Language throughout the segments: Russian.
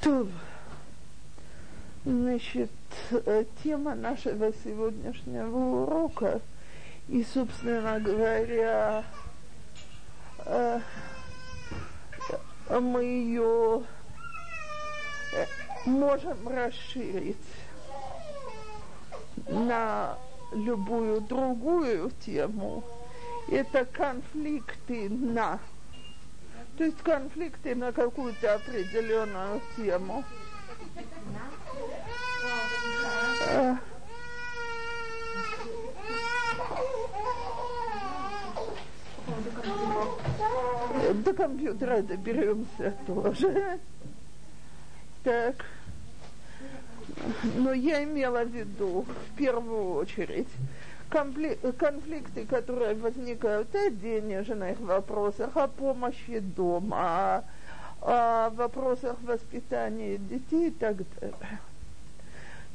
То, значит, тема нашего сегодняшнего урока, и, собственно говоря, э, мы ее э, можем расширить на любую другую тему. Это конфликты на то есть конфликты на какую-то определенную тему. А, до компьютера доберемся тоже. Так. Но я имела в виду в первую очередь конфликты, которые возникают о денежных вопросах, о помощи дома, о вопросах воспитания детей и так далее.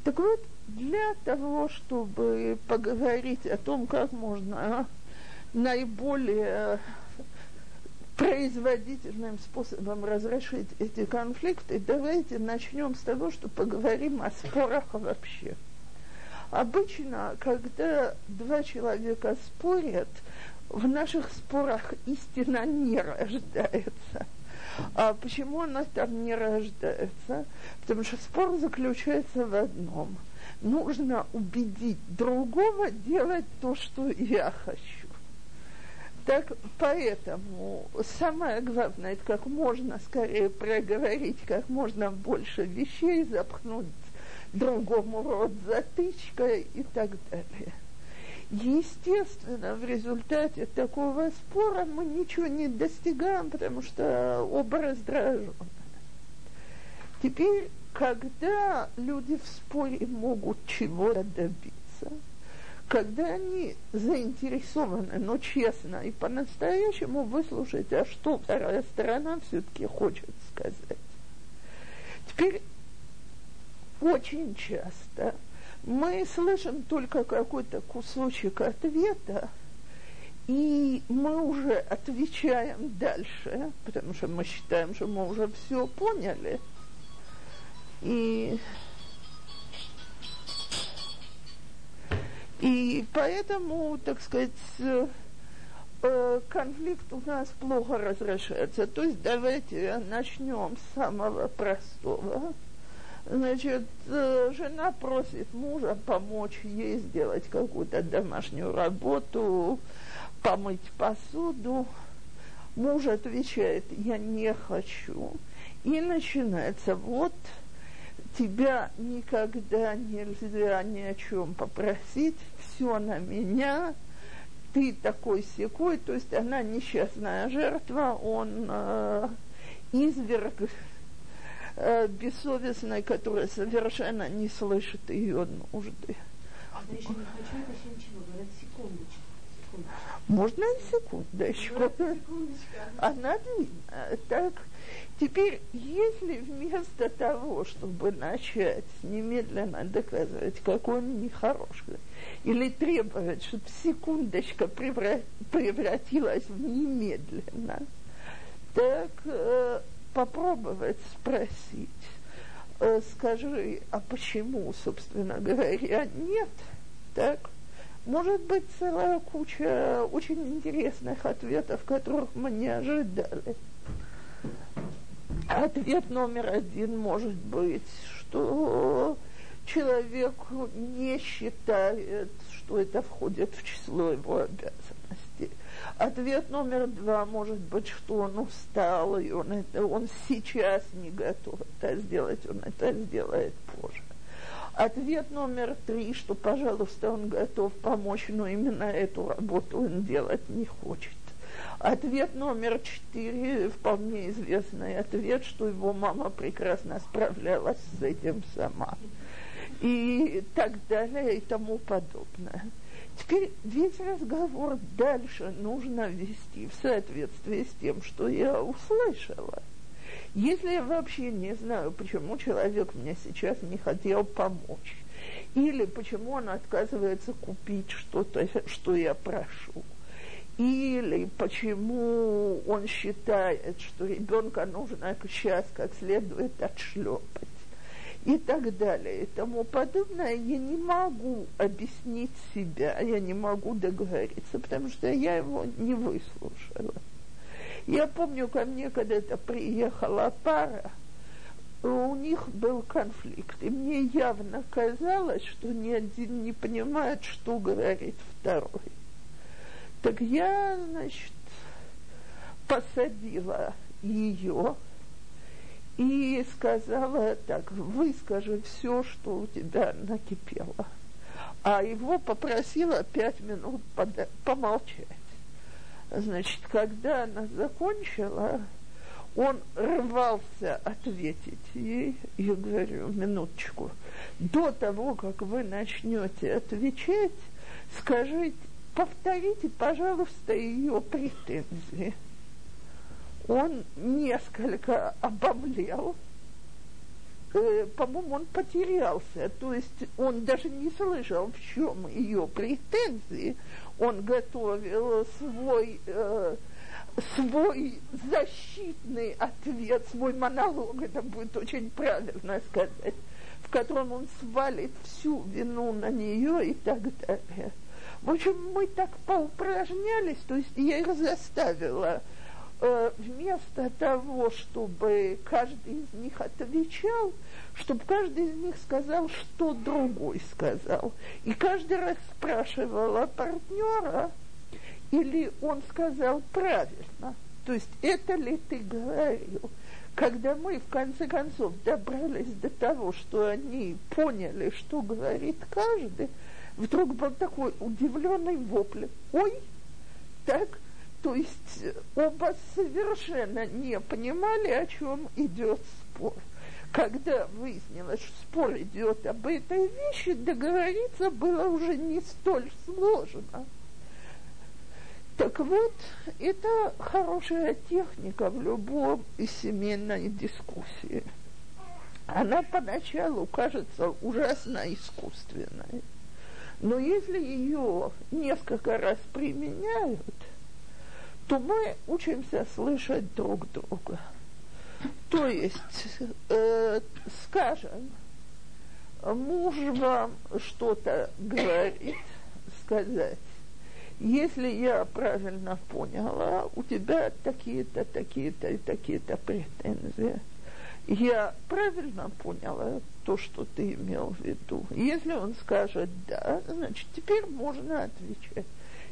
Так вот, для того, чтобы поговорить о том, как можно наиболее производительным способом разрешить эти конфликты, давайте начнем с того, что поговорим о спорах вообще. Обычно, когда два человека спорят, в наших спорах истина не рождается. А почему она там не рождается? Потому что спор заключается в одном. Нужно убедить другого делать то, что я хочу. Так поэтому самое главное, это как можно скорее проговорить, как можно больше вещей запхнуть другому род затычкой и так далее. Естественно, в результате такого спора мы ничего не достигаем, потому что оба раздражены. Теперь, когда люди в споре могут чего-то добиться, когда они заинтересованы, но честно и по-настоящему выслушать, а что вторая сторона все-таки хочет сказать. Теперь очень часто мы слышим только какой-то кусочек ответа, и мы уже отвечаем дальше, потому что мы считаем, что мы уже все поняли. И, и поэтому, так сказать, э, конфликт у нас плохо разрешается. То есть давайте начнем с самого простого – Значит, э, жена просит мужа помочь ей сделать какую-то домашнюю работу, помыть посуду. Муж отвечает, я не хочу. И начинается, вот тебя никогда нельзя ни о чем попросить, все на меня, ты такой секой, то есть она несчастная жертва, он э, изверг э, бессовестной, которая совершенно не слышит ее нужды. А еще не хочу, это еще ничего, говорят, секундочку. Можно и секундочку. Она длинная. Так, теперь, если вместо того, чтобы начать немедленно доказывать, какой он нехороший, или требовать, чтобы секундочка превратилась в немедленно, так э, попробовать спросить, э, скажи, а почему, собственно говоря, нет, так? Может быть, целая куча очень интересных ответов, которых мы не ожидали. Ответ номер один может быть, что человек не считает, что это входит в число его обязанностей. Ответ номер два может быть, что он устал, и он, это, он сейчас не готов это сделать, он это сделает позже. Ответ номер три, что, пожалуйста, он готов помочь, но именно эту работу он делать не хочет. Ответ номер четыре, вполне известный ответ, что его мама прекрасно справлялась с этим сама. И так далее и тому подобное. Теперь весь разговор дальше нужно вести в соответствии с тем, что я услышала. Если я вообще не знаю, почему человек мне сейчас не хотел помочь, или почему он отказывается купить что-то, что я прошу, или почему он считает, что ребенка нужно сейчас как следует отшлепать и так далее и тому подобное, я не могу объяснить себя, я не могу договориться, потому что я его не выслушала. Я помню, ко мне когда-то приехала пара, у них был конфликт, и мне явно казалось, что ни один не понимает, что говорит второй. Так я, значит, посадила ее и сказала так, выскажи все, что у тебя накипело. А его попросила пять минут помолчать. Значит, когда она закончила, он рвался ответить ей. Я говорю, минуточку, до того, как вы начнете отвечать, скажите, повторите, пожалуйста, ее претензии. Он несколько обомлел, э, по-моему, он потерялся, то есть он даже не слышал, в чем ее претензии, он готовил свой, э, свой защитный ответ, свой монолог, это будет очень правильно сказать, в котором он свалит всю вину на нее и так далее. В общем, мы так поупражнялись, то есть я их заставила вместо того, чтобы каждый из них отвечал, чтобы каждый из них сказал, что другой сказал. И каждый раз спрашивала партнера, или он сказал правильно. То есть это ли ты говорил? Когда мы в конце концов добрались до того, что они поняли, что говорит каждый, вдруг был такой удивленный вопль. Ой, так, то есть оба совершенно не понимали, о чем идет спор. Когда выяснилось, что спор идет об этой вещи, договориться было уже не столь сложно. Так вот, это хорошая техника в любом семейной дискуссии. Она поначалу кажется ужасно искусственной. Но если ее несколько раз применяют, то мы учимся слышать друг друга. То есть, э, скажем, муж вам что-то говорит, сказать, если я правильно поняла, у тебя такие-то, такие-то и такие-то претензии. Я правильно поняла то, что ты имел в виду? Если он скажет «да», значит, теперь можно отвечать.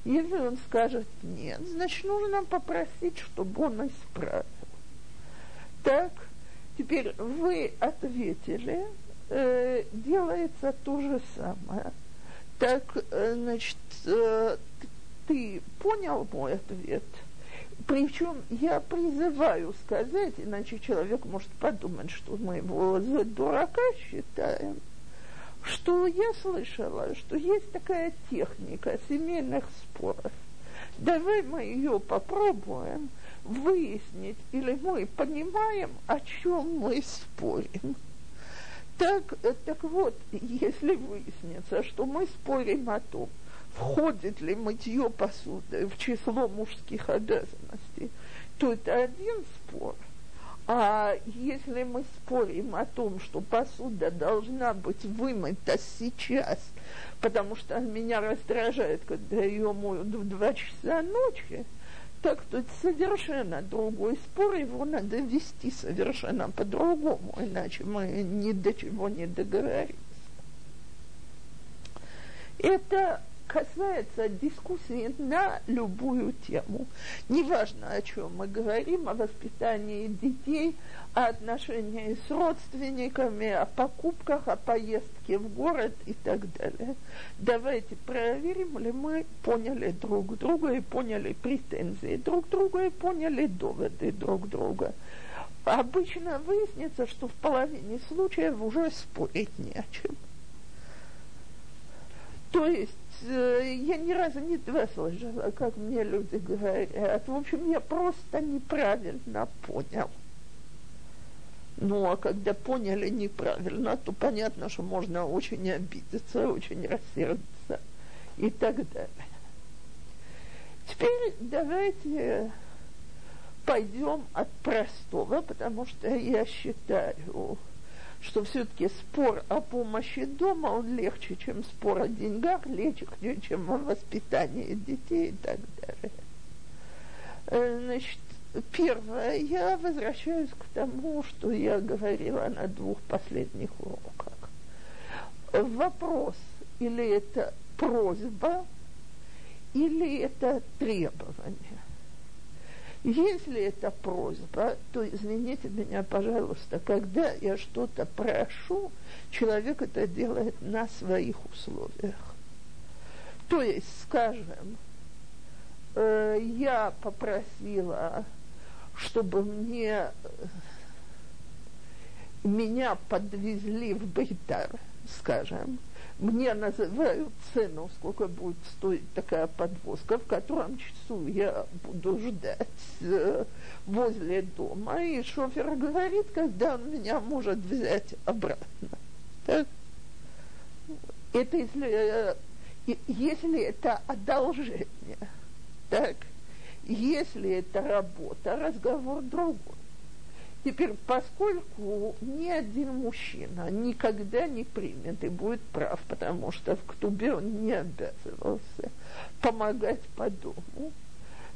Если он скажет «нет», значит, нужно попросить, чтобы он исправил. Так, теперь вы ответили, э, делается то же самое. Так, э, значит, э, ты понял мой ответ? Причем я призываю сказать, иначе человек может подумать, что мы его за дурака считаем, что я слышала, что есть такая техника семейных споров. Давай мы ее попробуем выяснить, или мы понимаем, о чем мы спорим. Так, так вот, если выяснится, что мы спорим о том, входит ли мытье посуды в число мужских обязанностей, то это один спор. А если мы спорим о том, что посуда должна быть вымыта сейчас, потому что меня раздражает, когда ее моют в два часа ночи, так тут совершенно другой спор, его надо вести совершенно по-другому, иначе мы ни до чего не договоримся. Это касается дискуссии на любую тему. Неважно, о чем мы говорим, о воспитании детей, о отношении с родственниками, о покупках, о поездке в город и так далее. Давайте проверим, ли мы поняли друг друга и поняли претензии друг друга и поняли доводы друг друга. Обычно выяснится, что в половине случаев уже спорить не о чем. То есть я ни разу не два как мне люди говорят. В общем, я просто неправильно понял. Ну, а когда поняли неправильно, то понятно, что можно очень обидеться, очень рассердиться и так далее. Теперь давайте пойдем от простого, потому что я считаю, что все-таки спор о помощи дома, он легче, чем спор о деньгах, легче, чем о воспитании детей и так далее. Э, значит, первое, я возвращаюсь к тому, что я говорила на двух последних уроках. Вопрос, или это просьба, или это требование. Если это просьба, то извините меня, пожалуйста, когда я что-то прошу, человек это делает на своих условиях. То есть, скажем, э, я попросила, чтобы мне меня подвезли в Бейтар, скажем, мне называют цену, сколько будет стоить такая подвозка, в котором часу я буду ждать э, возле дома, и шофер говорит, когда он меня может взять обратно. Так? Это если, э, если это одолжение, так? Если это работа, разговор другой. Теперь, поскольку ни один мужчина никогда не примет и будет прав, потому что в Ктубе он не обязывался помогать по дому,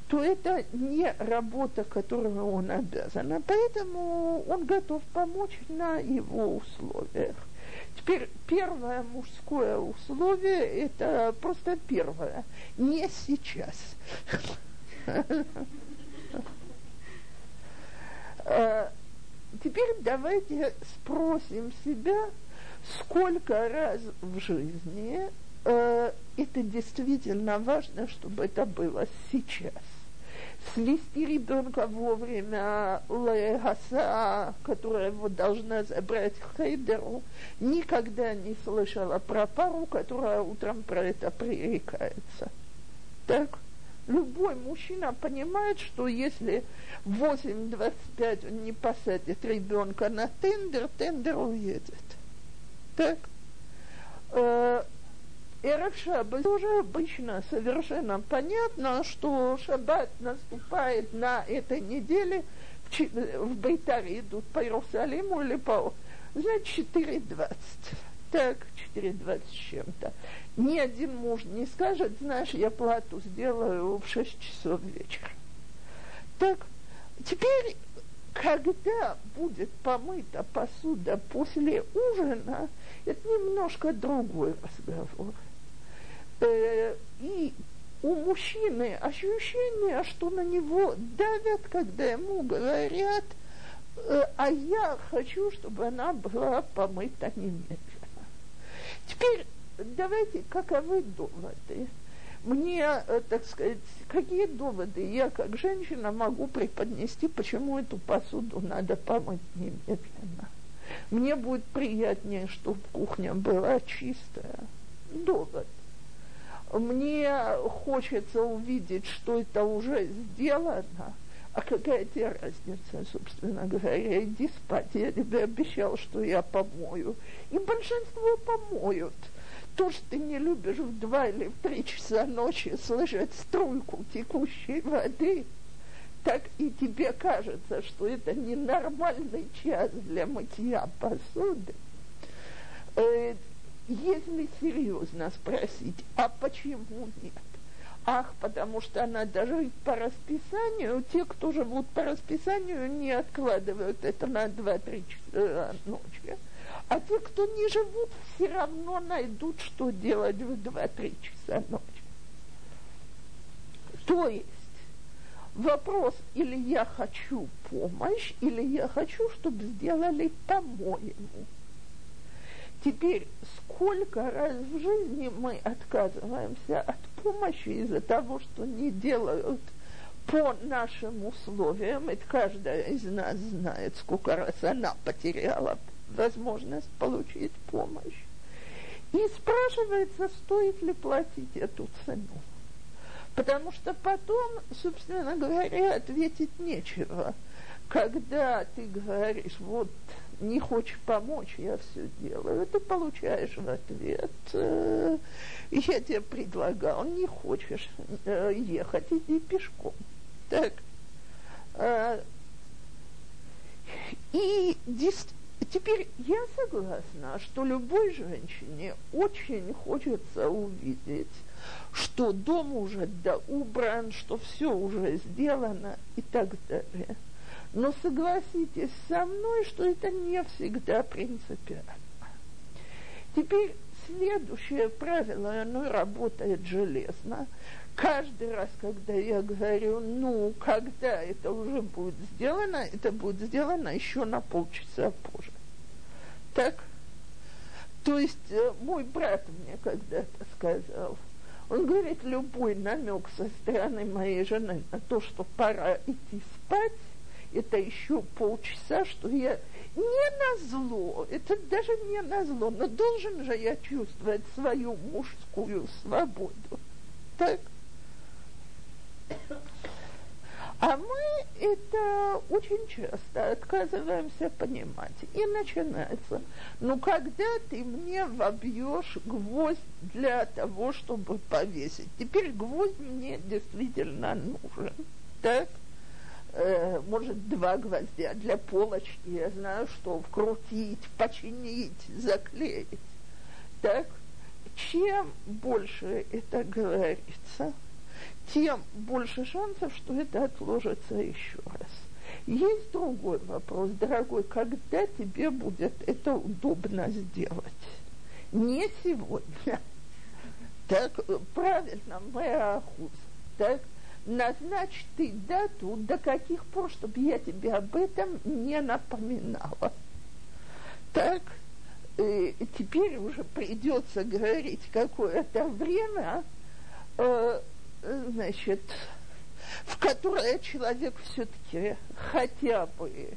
то это не работа, которую он обязан, а поэтому он готов помочь на его условиях. Теперь первое мужское условие – это просто первое, не сейчас. Э, теперь давайте спросим себя, сколько раз в жизни э, это действительно важно, чтобы это было сейчас. Свести ребенка вовремя Легаса, которая его должна забрать к Хейдеру, никогда не слышала про пару, которая утром про это пререкается. Так? Любой мужчина понимает, что если в 8.25 он не посадит ребенка на тендер, тендер уедет. Так? Э, Эрев Шаббат тоже обычно совершенно понятно, что Шаббат наступает на этой неделе, в, Бейтаре идут по Иерусалиму или по... Значит, 4.20. Так, 4.20 с чем-то ни один муж не скажет, знаешь, я плату сделаю в 6 часов вечера. Так, теперь, когда будет помыта посуда после ужина, это немножко другой разговор. Э, и у мужчины ощущение, что на него давят, когда ему говорят, э, а я хочу, чтобы она была помыта немедленно. Теперь давайте, каковы доводы? Мне, э, так сказать, какие доводы я как женщина могу преподнести, почему эту посуду надо помыть немедленно? Мне будет приятнее, чтобы кухня была чистая. Довод. Мне хочется увидеть, что это уже сделано, а какая тебе разница, собственно говоря, иди спать, я тебе обещал, что я помою. И большинство помоют – то, что ты не любишь в два или в три часа ночи слышать струйку текущей воды, так и тебе кажется, что это ненормальный час для мытья посуды. Э, если серьезно спросить, а почему нет? Ах, потому что надо жить по расписанию. Те, кто живут по расписанию, не откладывают это на 2-3 часа ночи. А те, кто не живут, все равно найдут, что делать в 2-3 часа ночи. То есть вопрос, или я хочу помощь, или я хочу, чтобы сделали по-моему. Теперь, сколько раз в жизни мы отказываемся от помощи из-за того, что не делают по нашим условиям, это каждая из нас знает, сколько раз она потеряла возможность получить помощь. И спрашивается, стоит ли платить эту цену. Потому что потом, собственно говоря, ответить нечего. Когда ты говоришь, вот не хочешь помочь, я все делаю. Ты получаешь в ответ, э, я тебе предлагал, не хочешь э, ехать, иди пешком. Так. Э, и теперь я согласна, что любой женщине очень хочется увидеть, что дом уже убран, что все уже сделано и так далее. Но согласитесь со мной, что это не всегда принципиально. Теперь следующее правило, оно работает железно. Каждый раз, когда я говорю, ну, когда это уже будет сделано, это будет сделано еще на полчаса позже. Так? То есть э, мой брат мне когда-то сказал, он говорит, любой намек со стороны моей жены на то, что пора идти спать, это еще полчаса, что я не на зло, это даже не на зло, но должен же я чувствовать свою мужскую свободу. Так? А мы это очень часто отказываемся понимать. И начинается, ну когда ты мне вобьешь гвоздь для того, чтобы повесить? Теперь гвоздь мне действительно нужен. Так? Э, может, два гвоздя для полочки, я знаю, что вкрутить, починить, заклеить. Так? Чем больше это говорится, тем больше шансов, что это отложится еще раз. Есть другой вопрос, дорогой, когда тебе будет это удобно сделать? Не сегодня. Так, правильно, моя ахуз. Так, назначь ты дату, до каких пор, чтобы я тебе об этом не напоминала. Так, э, теперь уже придется говорить какое-то время, э, значит, в которое человек все-таки хотя бы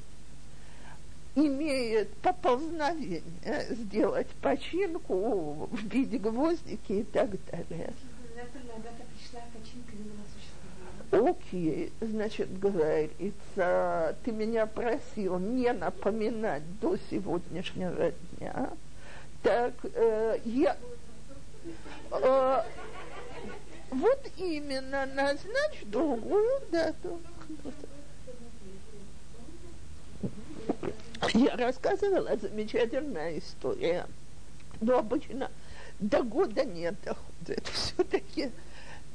имеет поползновение сделать починку, вбить гвоздики и так далее. Окей, значит, говорится, ты меня просил не напоминать до сегодняшнего дня. Так, э, я... Э, вот именно, назначь другую дату. Я рассказывала замечательная история. Но обычно до года нет доходит. Все-таки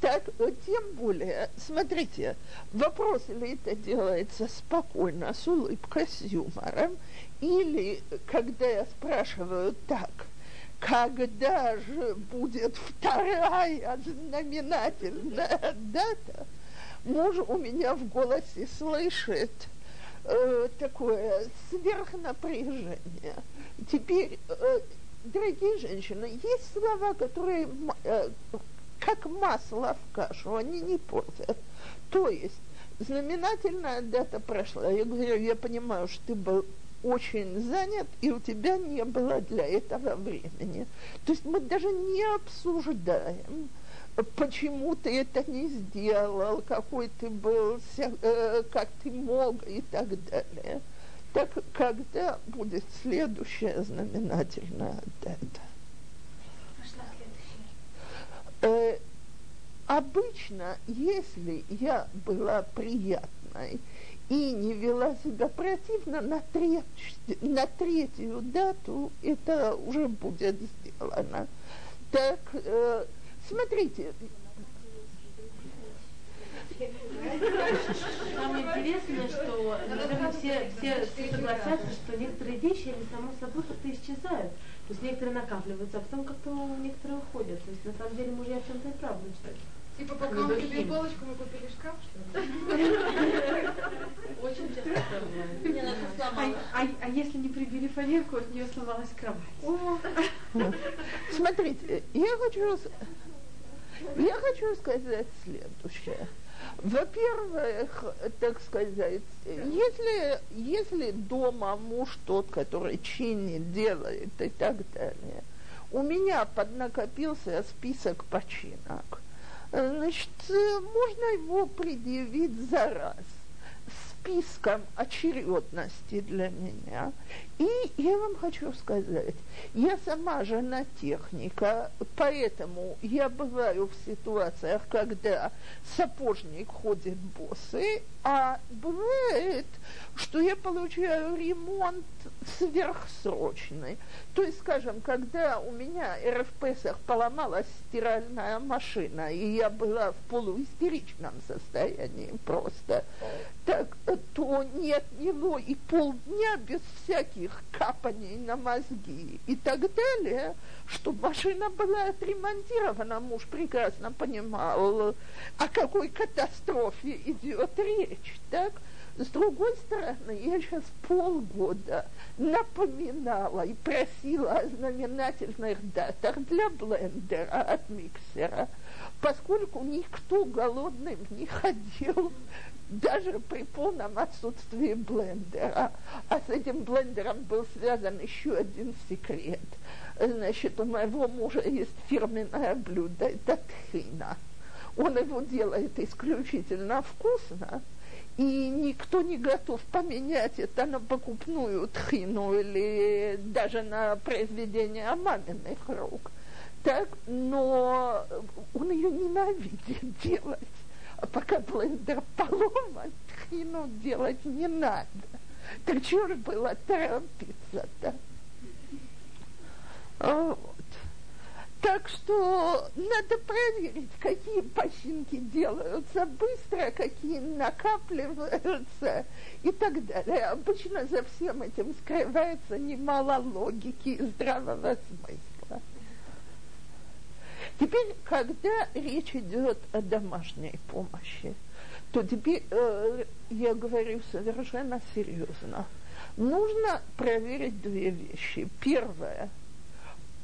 так, тем более, смотрите, вопрос, ли это делается спокойно, с улыбкой, с юмором, или когда я спрашиваю так – когда же будет вторая знаменательная дата, муж у меня в голосе слышит э, такое сверхнапряжение. Теперь, э, дорогие женщины, есть слова, которые э, как масло в кашу, они не портят. То есть, знаменательная дата прошла. Я говорю, я понимаю, что ты был очень занят, и у тебя не было для этого времени. То есть мы даже не обсуждаем, почему ты это не сделал, какой ты был, э, как ты мог и так далее. Так когда будет следующая знаменательная дата? Э, обычно, если я была приятной и не вела себя противно, на, треть, на третью дату это уже будет сделано. Так, э, смотрите. Самое интересное, что, наверное, все, все, все согласятся, что некоторые вещи, они само собой как-то исчезают. То есть некоторые накапливаются, а потом как-то некоторые уходят. То есть на самом деле мужья в чем-то и правы, что Типа пока мы купили полочку, мы купили шкаф, что ли? Очень часто а, а, а если не прибили фанерку, от нее сломалась кровать. Смотрите, я хочу, я хочу сказать следующее. Во-первых, так сказать, если, если дома муж тот, который чинит, делает и так далее, у меня поднакопился список починок – значит, можно его предъявить за раз. списком очередности для меня. И я вам хочу сказать, я сама жена техника, поэтому я бываю в ситуациях, когда сапожник ходит боссы, а бывает, что я получаю ремонт сверхсрочный. То есть, скажем, когда у меня РФПСах поломалась стиральная машина, и я была в полуистеричном состоянии просто, так, то не отняло и полдня без всяких капаний на мозги и так далее, чтобы машина была отремонтирована. Муж прекрасно понимал, о какой катастрофе идет речь, так? С другой стороны, я сейчас полгода напоминала и просила о знаменательных датах для блендера от миксера, поскольку никто голодным не ходил даже при полном отсутствии блендера. А с этим блендером был связан еще один секрет. Значит, у моего мужа есть фирменное блюдо, это тхина. Он его делает исключительно вкусно, и никто не готов поменять это на покупную тхину или даже на произведение маминых рук. Так, но он ее ненавидит делать. А пока блендер поломан, тхину делать не надо. Так чего ж было торопиться-то? Вот. Так что надо проверить, какие починки делаются быстро, какие накапливаются и так далее. Обычно за всем этим скрывается немало логики и здравого смысла. Теперь, когда речь идет о домашней помощи, то теперь э, я говорю совершенно серьезно. Нужно проверить две вещи. Первое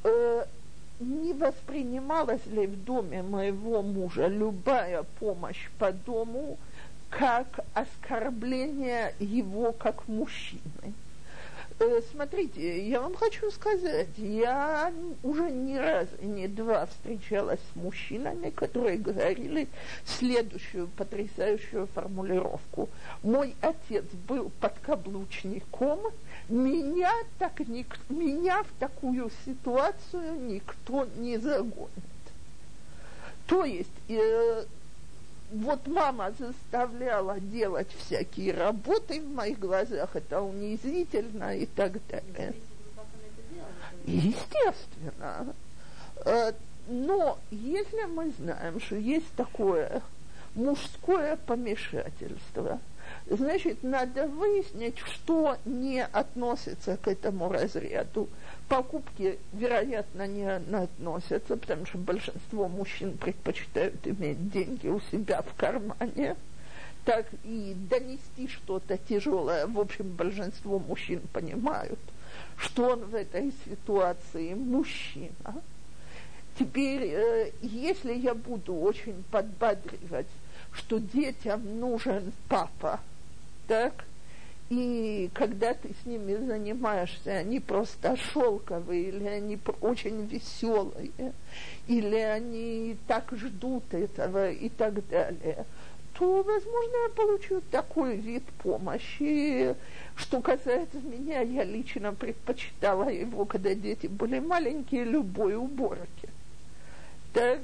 э, – не воспринималась ли в доме моего мужа любая помощь по дому как оскорбление его как мужчины. Э, смотрите, я вам хочу сказать, я уже ни раз не два встречалась с мужчинами, которые говорили следующую потрясающую формулировку. Мой отец был подкаблучником, меня, так, ник, меня в такую ситуацию никто не загонит. То есть э, вот мама заставляла делать всякие работы в моих глазах, это унизительно и так далее. Естественно. Э, но если мы знаем, что есть такое мужское помешательство – значит, надо выяснить, что не относится к этому разряду. Покупки, вероятно, не относятся, потому что большинство мужчин предпочитают иметь деньги у себя в кармане. Так и донести что-то тяжелое, в общем, большинство мужчин понимают, что он в этой ситуации мужчина. Теперь, э, если я буду очень подбадривать, что детям нужен папа – так? И когда ты с ними занимаешься, они просто шелковые, или они очень веселые, или они так ждут этого и так далее, то, возможно, я получу такой вид помощи. Что касается меня, я лично предпочитала его, когда дети были маленькие, любой уборки. Так,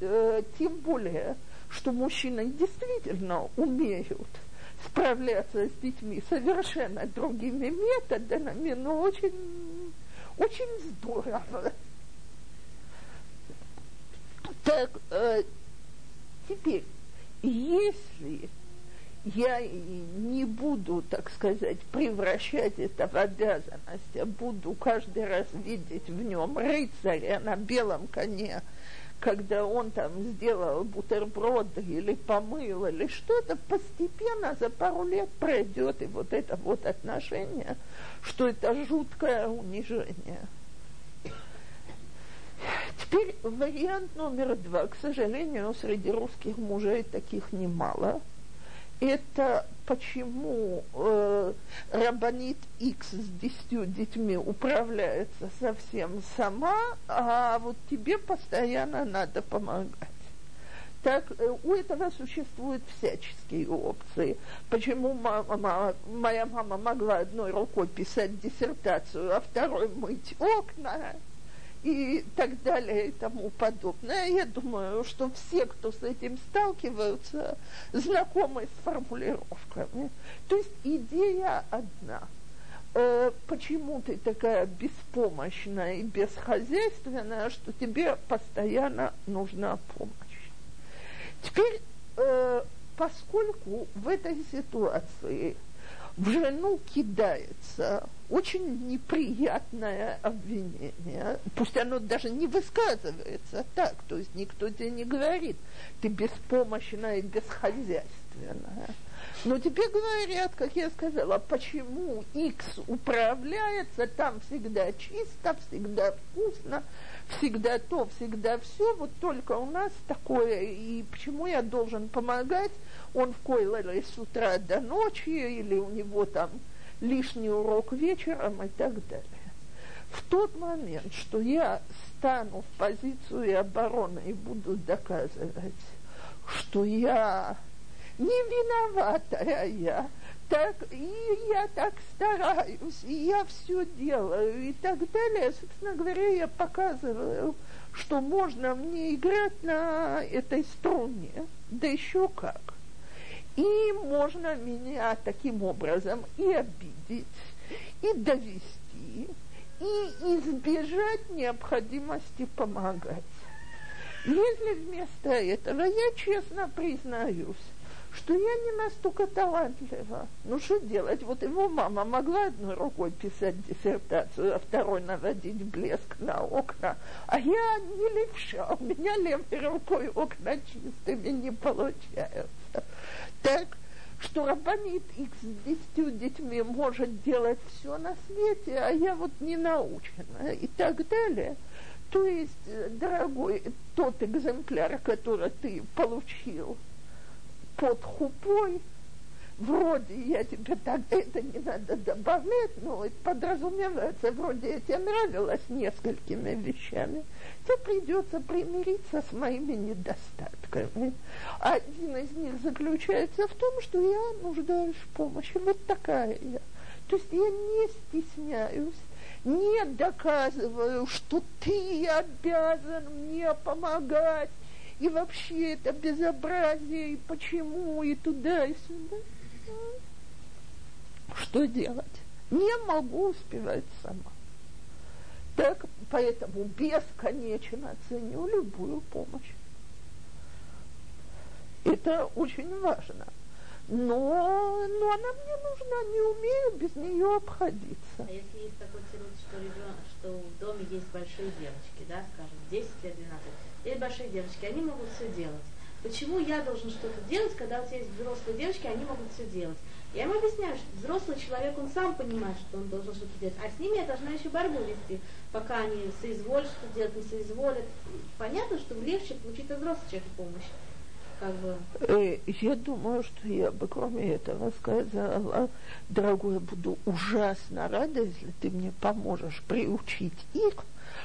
э, тем более, что мужчины действительно умеют справляться с детьми совершенно другими методами, но очень, очень здорово. Так, э, теперь, если я не буду, так сказать, превращать это в обязанность, а буду каждый раз видеть в нем рыцаря на белом коне, когда он там сделал бутерброд или помыл или что-то, постепенно за пару лет пройдет и вот это вот отношение, что это жуткое унижение. Теперь вариант номер два. К сожалению, среди русских мужей таких немало – это почему э, Рабанит X с десятью детьми управляется совсем сама, а вот тебе постоянно надо помогать. Так э, у этого существуют всяческие опции. Почему мама, моя мама могла одной рукой писать диссертацию, а второй мыть окна? И так далее и тому подобное. Я думаю, что все, кто с этим сталкиваются, знакомы с формулировками. То есть идея одна. Э, почему ты такая беспомощная и бесхозяйственная, что тебе постоянно нужна помощь? Теперь, э, поскольку в этой ситуации в жену кидается очень неприятное обвинение, пусть оно даже не высказывается так, то есть никто тебе не говорит, ты беспомощная и бесхозяйственная. Но тебе говорят, как я сказала, почему X управляется, там всегда чисто, всегда вкусно, всегда то, всегда все, вот только у нас такое, и почему я должен помогать, он в Койлере с утра до ночи, или у него там лишний урок вечером и так далее. В тот момент, что я стану в позицию обороны и буду доказывать, что я не виноватая я, так, и я так стараюсь, и я все делаю, и так далее. Собственно говоря, я показываю, что можно мне играть на этой струне, да еще как. И можно меня таким образом и обидеть, и довести, и избежать необходимости помогать. Если вместо этого я честно признаюсь, что я не настолько талантлива. Ну что делать? Вот его мама могла одной рукой писать диссертацию, а второй наводить блеск на окна, а я не левша, у меня левой рукой окна чистыми не получаются. Так, что Рабанит их с десятью детьми может делать все на свете, а я вот не научена и так далее. То есть, дорогой, тот экземпляр, который ты получил – под хупой, вроде я тебе так, это не надо добавлять, но подразумевается, вроде я тебе нравилась несколькими вещами, тебе придется примириться с моими недостатками. Один из них заключается в том, что я нуждаюсь в помощи, вот такая я. То есть я не стесняюсь, не доказываю, что ты обязан мне помогать, и вообще это безобразие, и почему, и туда, и сюда. Что делать? Не могу успевать сама. Так, поэтому бесконечно ценю любую помощь. Это очень важно. Но, но она мне нужна, не умею без нее обходиться. А если есть такой тирус, что, ребенок, что в доме есть большие девочки, да, скажем, 10 лет, 12 или большие девочки, они могут все делать. Почему я должен что-то делать, когда у тебя есть взрослые девочки, они могут все делать? Я ему объясняю, что взрослый человек, он сам понимает, что он должен что-то делать, а с ними я должна еще борьбу вести, пока они соизволят что делать, не соизволят. Понятно, что легче получить от взрослого человека помощь. Как бы. Э, я думаю, что я бы кроме этого сказала, дорогой, я буду ужасно рада, если ты мне поможешь приучить их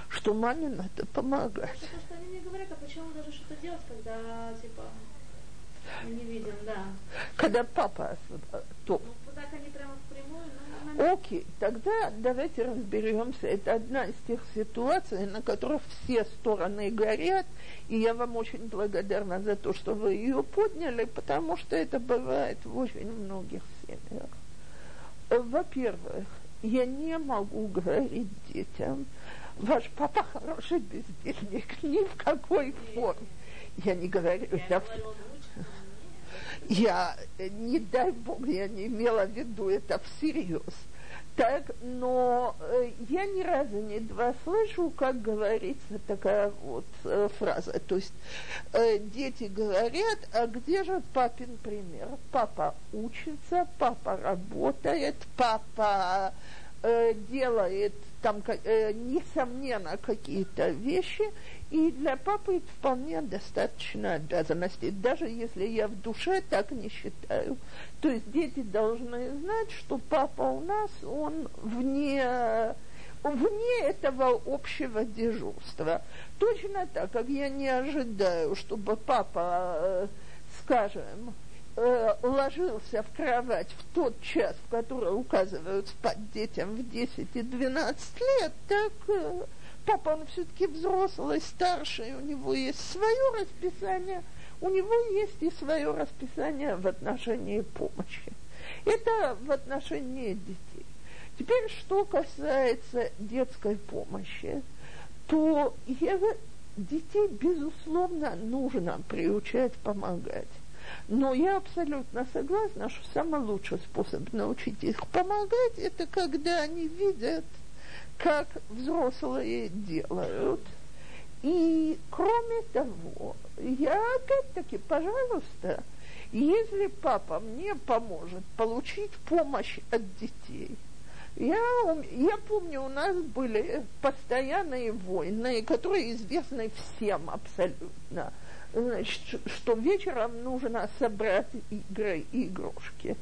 что маме надо помогать. Потому что они мне говорят, а почему должны что-то делать, когда, типа, не видим, да. Когда папа то. Ну, так они прямо впрямую, но... Окей, тогда давайте разберемся. Это одна из тех ситуаций, на которых все стороны горят, и я вам очень благодарна за то, что вы ее подняли, потому что это бывает в очень многих семьях. Во-первых, я не могу говорить детям, ваш папа хороший бездельник, ни в какой форме. Я не говорю, я, я, не дай бог, я не имела в виду это всерьез. Так, но э, я ни разу не два слышу, как говорится такая вот э, фраза. То есть э, дети говорят, а где же папин пример? Папа учится, папа работает, папа э, делает там, э, несомненно, какие-то вещи, и для папы вполне достаточно обязанностей, даже если я в душе так не считаю. То есть дети должны знать, что папа у нас, он вне, вне этого общего дежурства. Точно так, как я не ожидаю, чтобы папа, э, скажем, э, ложился в кровать в тот час, в который указывают спать детям в 10 и 12 лет, так э, папа, он все-таки взрослый, старший, у него есть свое расписание, у него есть и свое расписание в отношении помощи. Это в отношении детей. Теперь, что касается детской помощи, то я, детей, безусловно, нужно приучать помогать. Но я абсолютно согласна, что самый лучший способ научить их помогать, это когда они видят, как взрослые делают. И кроме того, я опять-таки, пожалуйста, если папа мне поможет получить помощь от детей, я, я помню, у нас были постоянные войны, которые известны всем абсолютно – значит, что вечером нужно собрать игры и игрушки.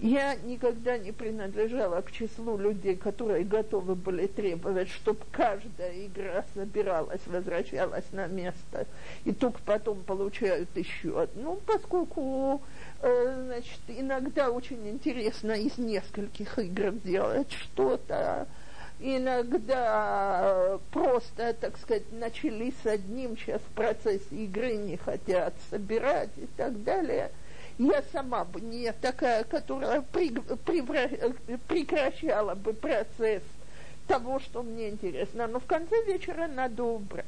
Я никогда не принадлежала к числу людей, которые готовы были требовать, чтобы каждая игра собиралась, возвращалась на место, и только потом получают еще одну, поскольку э, значит, иногда очень интересно из нескольких игр делать что-то, иногда э, просто, так сказать, начали с одним, сейчас в процессе игры не хотят собирать и так далее. Я сама бы не такая, которая прекращала бы процесс того, что мне интересно, но в конце вечера надо убрать.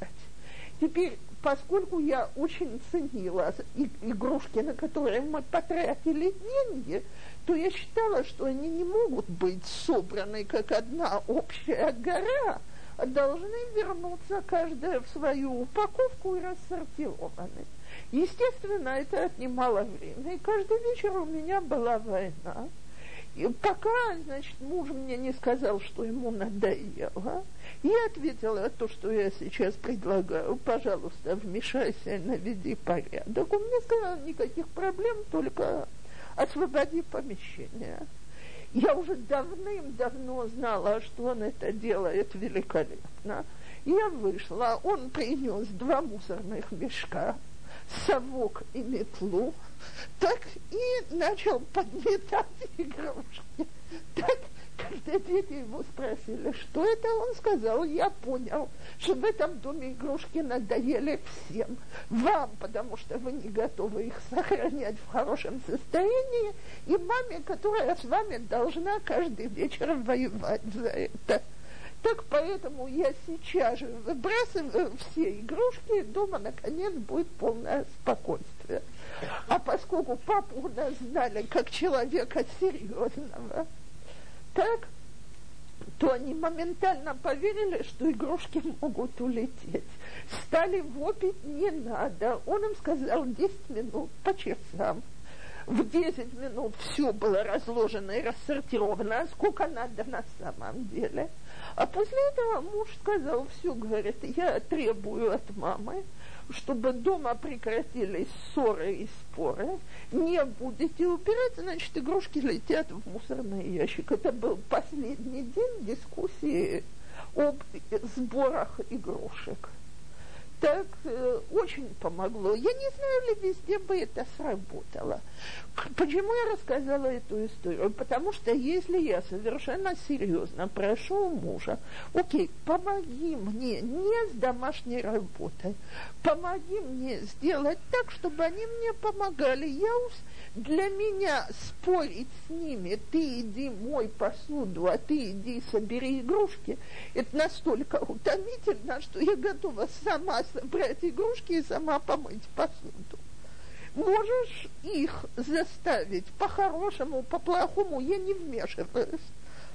Теперь, поскольку я очень ценила игрушки, на которые мы потратили деньги, то я считала, что они не могут быть собраны как одна общая гора, а должны вернуться каждая в свою упаковку и рассортированы. Естественно, это отнимало время, и каждый вечер у меня была война. И пока, значит, муж мне не сказал, что ему надоело, я ответила то, что я сейчас предлагаю. Пожалуйста, вмешайся, наведи порядок. Он мне сказал, никаких проблем, только освободи помещение. Я уже давным-давно знала, что он это делает великолепно. Я вышла, он принес два мусорных мешка, совок и метлу, так и начал подметать игрушки. Так когда дети его спросили, что это, он сказал, я понял, что в этом доме игрушки надоели всем. Вам, потому что вы не готовы их сохранять в хорошем состоянии, и маме, которая с вами должна каждый вечер воевать за это. Так поэтому я сейчас же выбрасываю все игрушки, дома, наконец, будет полное спокойствие. А поскольку папу у нас знали как человека серьезного, так, то они моментально поверили, что игрушки могут улететь. Стали вопить не надо. Он им сказал 10 минут по часам. В 10 минут все было разложено и рассортировано, сколько надо на самом деле. А после этого муж сказал, все, говорит, я требую от мамы, чтобы дома прекратились ссоры и споры, не будете упираться, значит, игрушки летят в мусорный ящик. Это был последний день дискуссии об сборах игрушек так э, очень помогло. Я не знаю, ли везде бы это сработало. Почему я рассказала эту историю? Потому что если я совершенно серьезно прошу мужа, окей, помоги мне не с домашней работой, помоги мне сделать так, чтобы они мне помогали. Я уж для меня спорить с ними, ты иди мой посуду, а ты иди собери игрушки, это настолько утомительно, что я готова сама собрать игрушки и сама помыть посуду. Можешь их заставить по-хорошему, по-плохому, я не вмешиваюсь.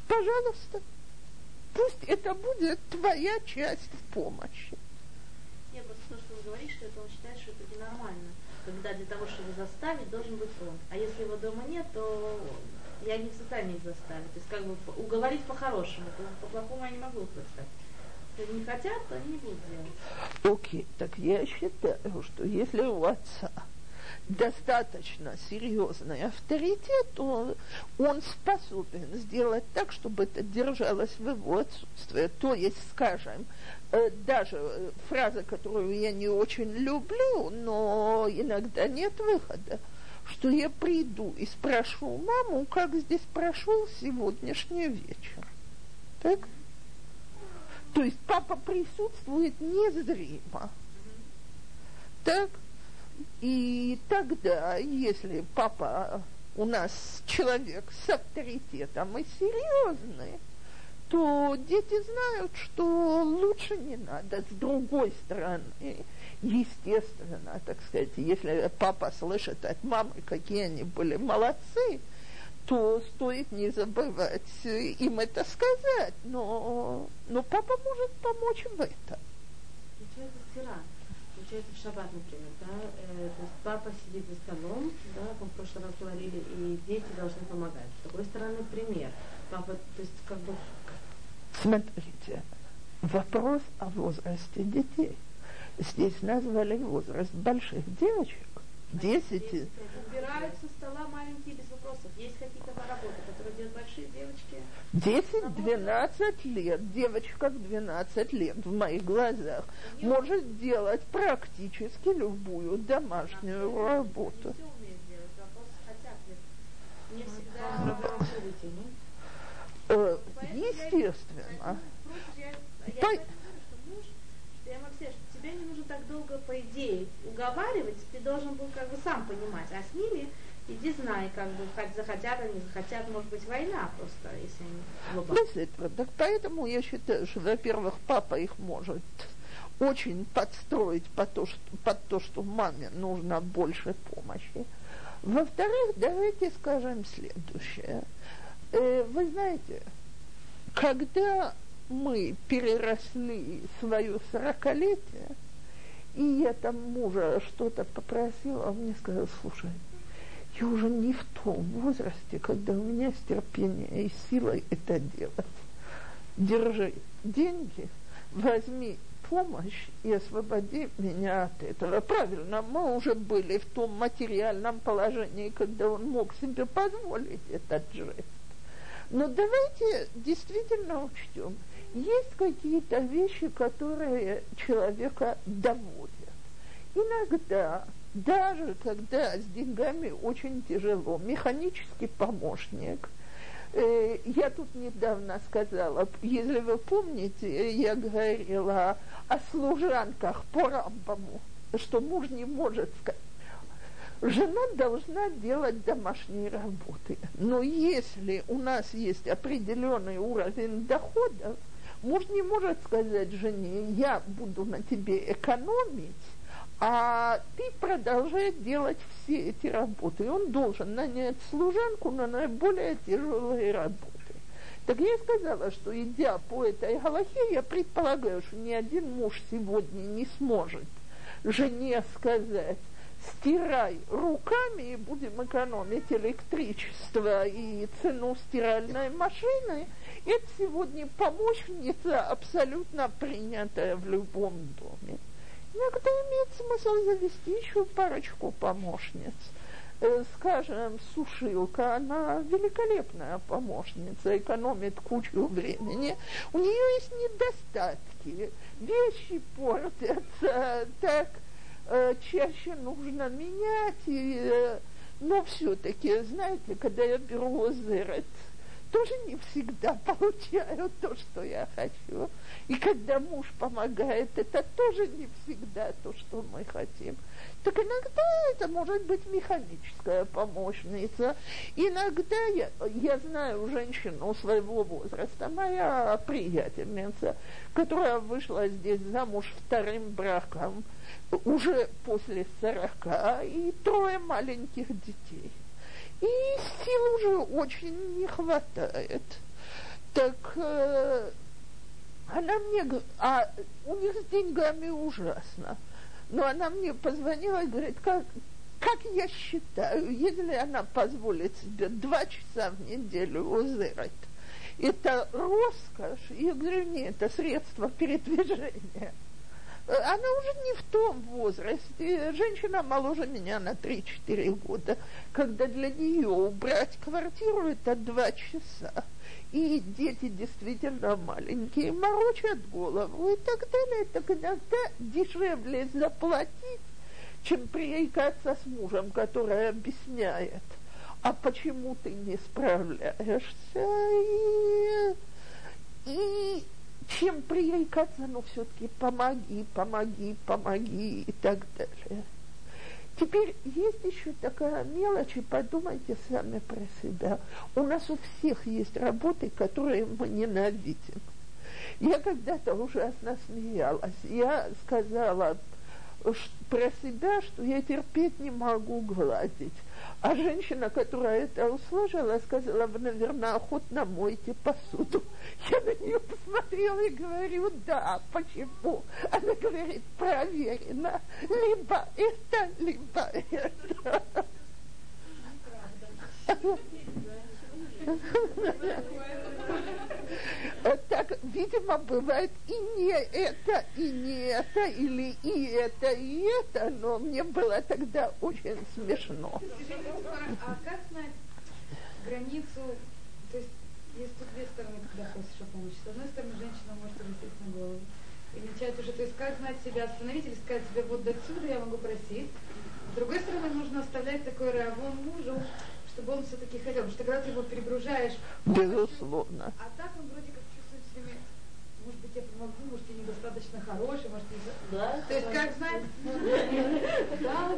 Пожалуйста, пусть это будет твоя часть в помощи. Я просто вы говорите, что это он считает, что это ненормально когда для того, чтобы заставить, должен быть он. А если его дома нет, то я не в состоянии заставить. То есть как бы уговорить по-хорошему, по-плохому я не могу их заставить. Если не хотят, то они не будут делать. Окей, okay, так я считаю, что если у отца достаточно серьезный авторитет, то он способен сделать так, чтобы это держалось в его отсутствие. То есть, скажем, э, даже э, фраза, которую я не очень люблю, но иногда нет выхода, что я приду и спрошу маму, как здесь прошел сегодняшний вечер. Так? То есть папа присутствует незримо. Так? И тогда, если папа у нас человек с авторитетом и серьезный, то дети знают, что лучше не надо. С другой стороны, естественно, так сказать, если папа слышит от мамы, какие они были молодцы, то стоит не забывать им это сказать. Но, но папа может помочь в этом получается в шаббат, например, да, э, то есть папа сидит за столом, да, как мы в прошлый раз говорили, и дети должны помогать. С другой стороны, пример. Папа, то есть как бы... Смотрите, вопрос о возрасте детей. Здесь назвали возраст больших девочек. Десять. Убирают со стола маленькие без вопросов. Есть какие-то работы, которые делают большие девочки? 10-12 лет, девочка в 12 лет в моих глазах может делать практически любую домашнюю работу. Э, естественно. Я тебя не нужно так долго, по идее, уговаривать, ты должен был как бы сам понимать, а с ними иди знай, как бы захотят они, захотят, может быть, война просто, если они Действительно, так поэтому я считаю, что, во-первых, папа их может очень подстроить под то, что, под то, что маме нужно больше помощи. Во-вторых, давайте скажем следующее. Э, вы знаете, когда мы переросли свое сорокалетие, и я там мужа что-то попросила, он мне сказал, слушай, я уже не в том возрасте, когда у меня есть терпение и сила это делать. Держи деньги, возьми помощь и освободи меня от этого. Правильно, мы уже были в том материальном положении, когда он мог себе позволить этот жест. Но давайте действительно учтем, есть какие-то вещи, которые человека доводят. Иногда даже когда с деньгами очень тяжело, механический помощник, э, я тут недавно сказала, если вы помните, я говорила о служанках по Рамбаму, что муж не может сказать. Жена должна делать домашние работы. Но если у нас есть определенный уровень доходов, муж не может сказать жене, я буду на тебе экономить, а ты продолжаешь делать все эти работы. И он должен нанять служанку на наиболее тяжелые работы. Так я сказала, что идя по этой галахе, я предполагаю, что ни один муж сегодня не сможет жене сказать, стирай руками и будем экономить электричество и цену стиральной машины. Это сегодня помощница абсолютно принятая в любом доме. Иногда имеет смысл завести еще парочку помощниц. Э, скажем, сушилка, она великолепная помощница, экономит кучу времени. У нее есть недостатки. Вещи портятся, так э, чаще нужно менять. И, э, но все-таки, знаете, когда я беру зерет, тоже не всегда получаю то, что я хочу. И когда муж помогает, это тоже не всегда то, что мы хотим. Так иногда это может быть механическая помощница. Иногда я, я знаю женщину своего возраста, моя приятельница, которая вышла здесь замуж вторым браком уже после сорока и трое маленьких детей – и сил уже очень не хватает. Так э, она мне, а у них с деньгами ужасно. Но она мне позвонила и говорит, как, как я считаю, если она позволит себе два часа в неделю узырать, это роскошь. Я говорю, нет, это средство передвижения. она уже не в том возрасте. Женщина моложе меня на 3-4 года, когда для нее убрать квартиру это два часа. И дети действительно маленькие, морочат голову и так далее. Так иногда дешевле заплатить, чем пререкаться с мужем, который объясняет, а почему ты не справляешься. И, и чем пререкаться, но все-таки помоги, помоги, помоги и так далее. Теперь есть еще такая мелочь, и подумайте сами про себя. У нас у всех есть работы, которые мы ненавидим. Я когда-то ужасно смеялась. Я сказала про себя, что я терпеть не могу гладить. А женщина, которая это услышала, сказала, вы, наверное, охотно моете посуду. Я на нее посмотрела и говорю, да, почему? Она говорит, проверено, либо это, либо это. Так, видимо, бывает и не это, и не это, или и это, и это, но мне было тогда очень смешно. А как знать границу, то есть есть тут две стороны, когда просишь о помощи. С одной стороны, женщина может просить на голову и начать уже, то есть как знать себя, остановить или сказать себе, вот до сюда я могу просить. С другой стороны, нужно оставлять такой равон мужу, чтобы он все-таки хотел, потому что когда ты его перегружаешь... Безусловно. А так он вроде как чувствует себя, может быть, я помогу, может, я недостаточно хороший, может, я... Да? То есть, как знать... Да,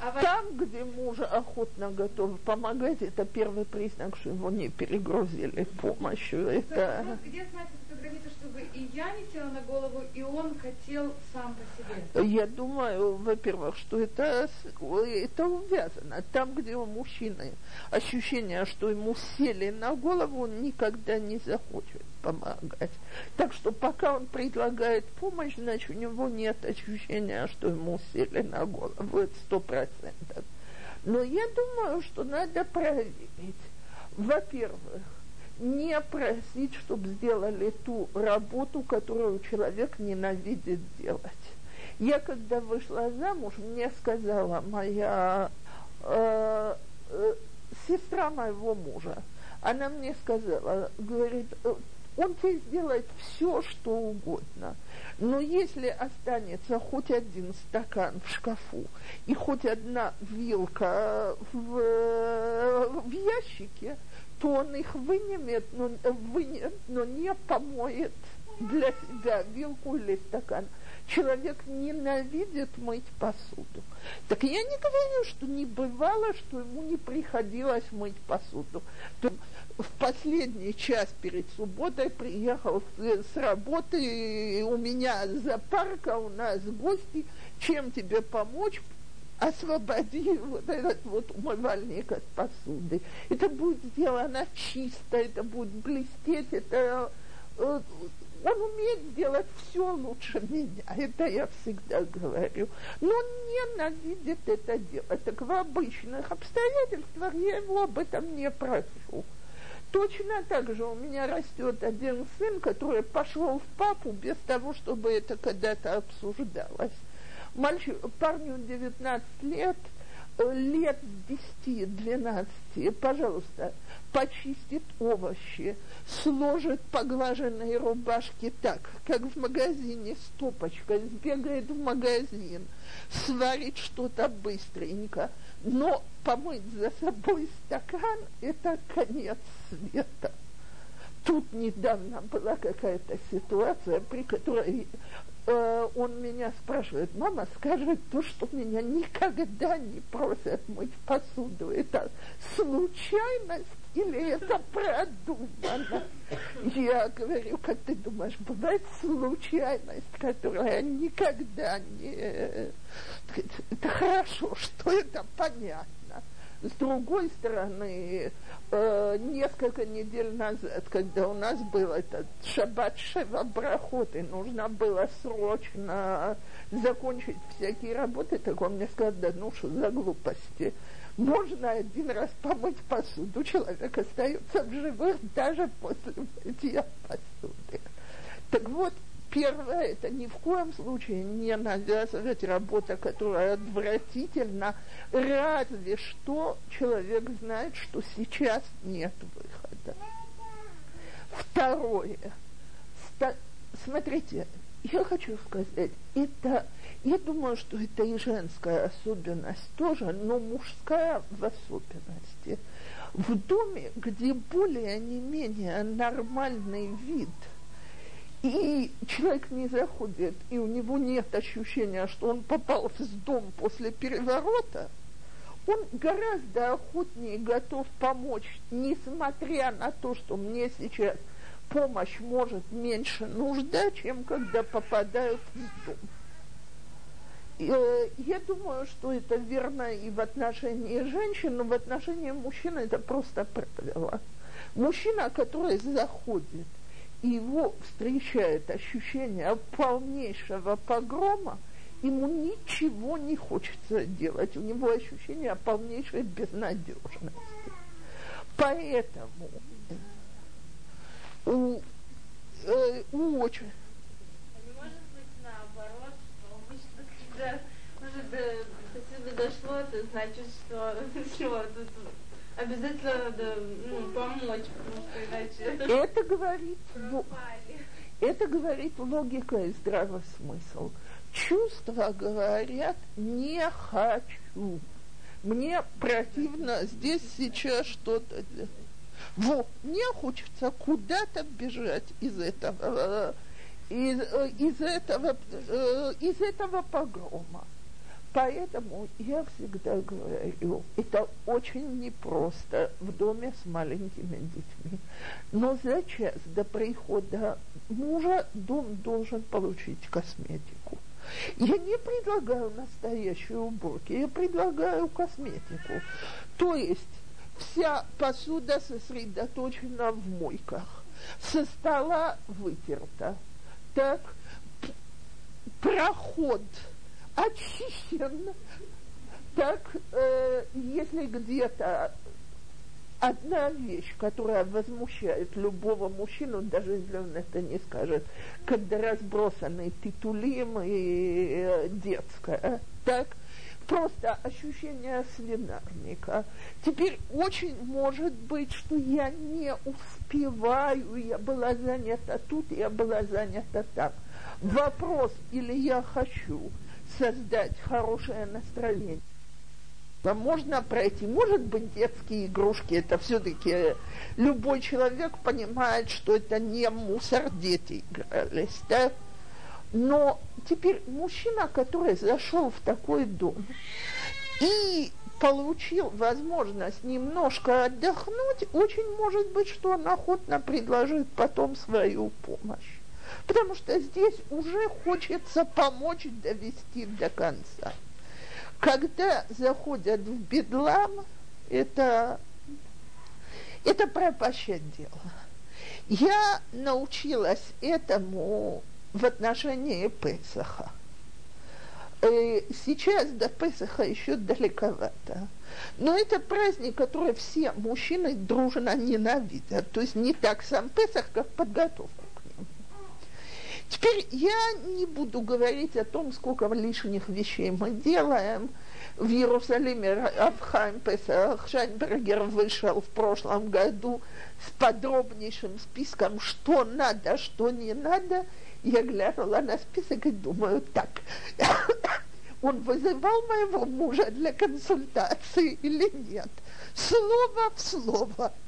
так Там, где муж охотно готов помогать, это первый признак, что его не перегрузили помощью. Это... Где знать эту границу, чтобы и я не села на голову, и он хотел сам по себе? Я думаю, во-первых, что это, это увязано. Там, где у мужчины ощущение, что ему сели на голову, он никогда не захочет помогать. Так что пока он предлагает помощь, значит, у него нет ощущения, что ему сели на голову. Это сто процентов. Но я думаю, что надо проверить. Во-первых, не просить, чтобы сделали ту работу, которую человек ненавидит делать. Я когда вышла замуж, мне сказала моя э, э, сестра моего мужа, она мне сказала, говорит, «Э, он тебе сделает все, что угодно. Но если останется хоть один стакан в шкафу и хоть одна вилка в, в ящике, то он их вынемет, но, вынет, но не помоет для себя вилку или стакан. Человек ненавидит мыть посуду. Так я не говорю, что не бывало, что ему не приходилось мыть посуду. То в последний час перед субботой приехал с работы, у меня за парка, у нас гости, чем тебе помочь? Освободи вот этот вот умывальник от посуды. Это будет сделано чисто, это будет блестеть, это э, он умеет сделать все лучше меня, это я всегда говорю. Но он ненавидит это делать. Так в обычных обстоятельствах я его об этом не прошу. Точно так же у меня растет один сын, который пошел в папу без того, чтобы это когда-то обсуждалось мальчик, парню 19 лет, лет 10-12, пожалуйста, почистит овощи, сложит поглаженные рубашки так, как в магазине стопочка, сбегает в магазин, сварит что-то быстренько, но помыть за собой стакан – это конец света. Тут недавно была какая-то ситуация, при которой э, он меня спрашивает, мама, скажи то, что меня никогда не просят мыть посуду. Это случайность или это продумано? Я говорю, как ты думаешь, бывает случайность, которая никогда не... Это хорошо, что это понятно. С другой стороны, э, несколько недель назад, когда у нас был этот шаббат Шева и нужно было срочно закончить всякие работы, так он мне сказал, да ну что за глупости. Можно один раз помыть посуду, человек остается в живых даже после мытья посуды. Так вот, первое, это ни в коем случае не навязывать работа, которая отвратительна, разве что человек знает, что сейчас нет выхода. Второе. Смотрите, я хочу сказать, это, я думаю, что это и женская особенность тоже, но мужская в особенности. В доме, где более не менее нормальный вид – и человек не заходит, и у него нет ощущения, что он попал в дом после переворота, он гораздо охотнее готов помочь, несмотря на то, что мне сейчас помощь может меньше нужда, чем когда попадают в дом. Э, я думаю, что это верно и в отношении женщин, но в отношении мужчин это просто правило. Мужчина, который заходит – его встречает ощущение полнейшего погрома, ему ничего не хочется делать, у него ощущение полнейшей безнадежности. Поэтому у, э, у очень... может быть наоборот, что обычно, когда уже до, до дошло, это значит, что все, тут обязательно надо ну, помочь, потому что иначе... Это говорит, это говорит логика и здравый смысл. Чувства говорят «не хочу». Мне противно здесь сейчас что-то Вот, мне хочется куда-то бежать из этого, из, из этого, из этого погрома. Поэтому я всегда говорю, это очень непросто в доме с маленькими детьми. Но за час до прихода мужа дом должен получить косметику. Я не предлагаю настоящие уборки, я предлагаю косметику. То есть вся посуда сосредоточена в мойках, со стола вытерта. Так, проход – очищен. Так, э, если где-то одна вещь, которая возмущает любого мужчину, даже если он это не скажет, когда разбросаны титулим и э, детское, так, просто ощущение свинарника. Теперь очень может быть, что я не успеваю, я была занята тут, я была занята там. Вопрос, или я хочу – создать хорошее настроение. Можно пройти, может быть, детские игрушки, это все-таки любой человек понимает, что это не мусор, дети игрались, да? Но теперь мужчина, который зашел в такой дом и получил возможность немножко отдохнуть, очень может быть, что он охотно предложит потом свою помощь потому что здесь уже хочется помочь довести до конца. Когда заходят в бедлам, это, это пропащее дело. Я научилась этому в отношении Песаха. Э, сейчас до Песаха еще далековато. Но это праздник, который все мужчины дружно ненавидят. То есть не так сам Песах, как подготовка Теперь я не буду говорить о том, сколько лишних вещей мы делаем. В Иерусалиме Авхайм Песах Шайнбергер вышел в прошлом году с подробнейшим списком, что надо, что не надо. Я глянула на список и думаю, так, он вызывал моего мужа для консультации или нет? Слово в слово –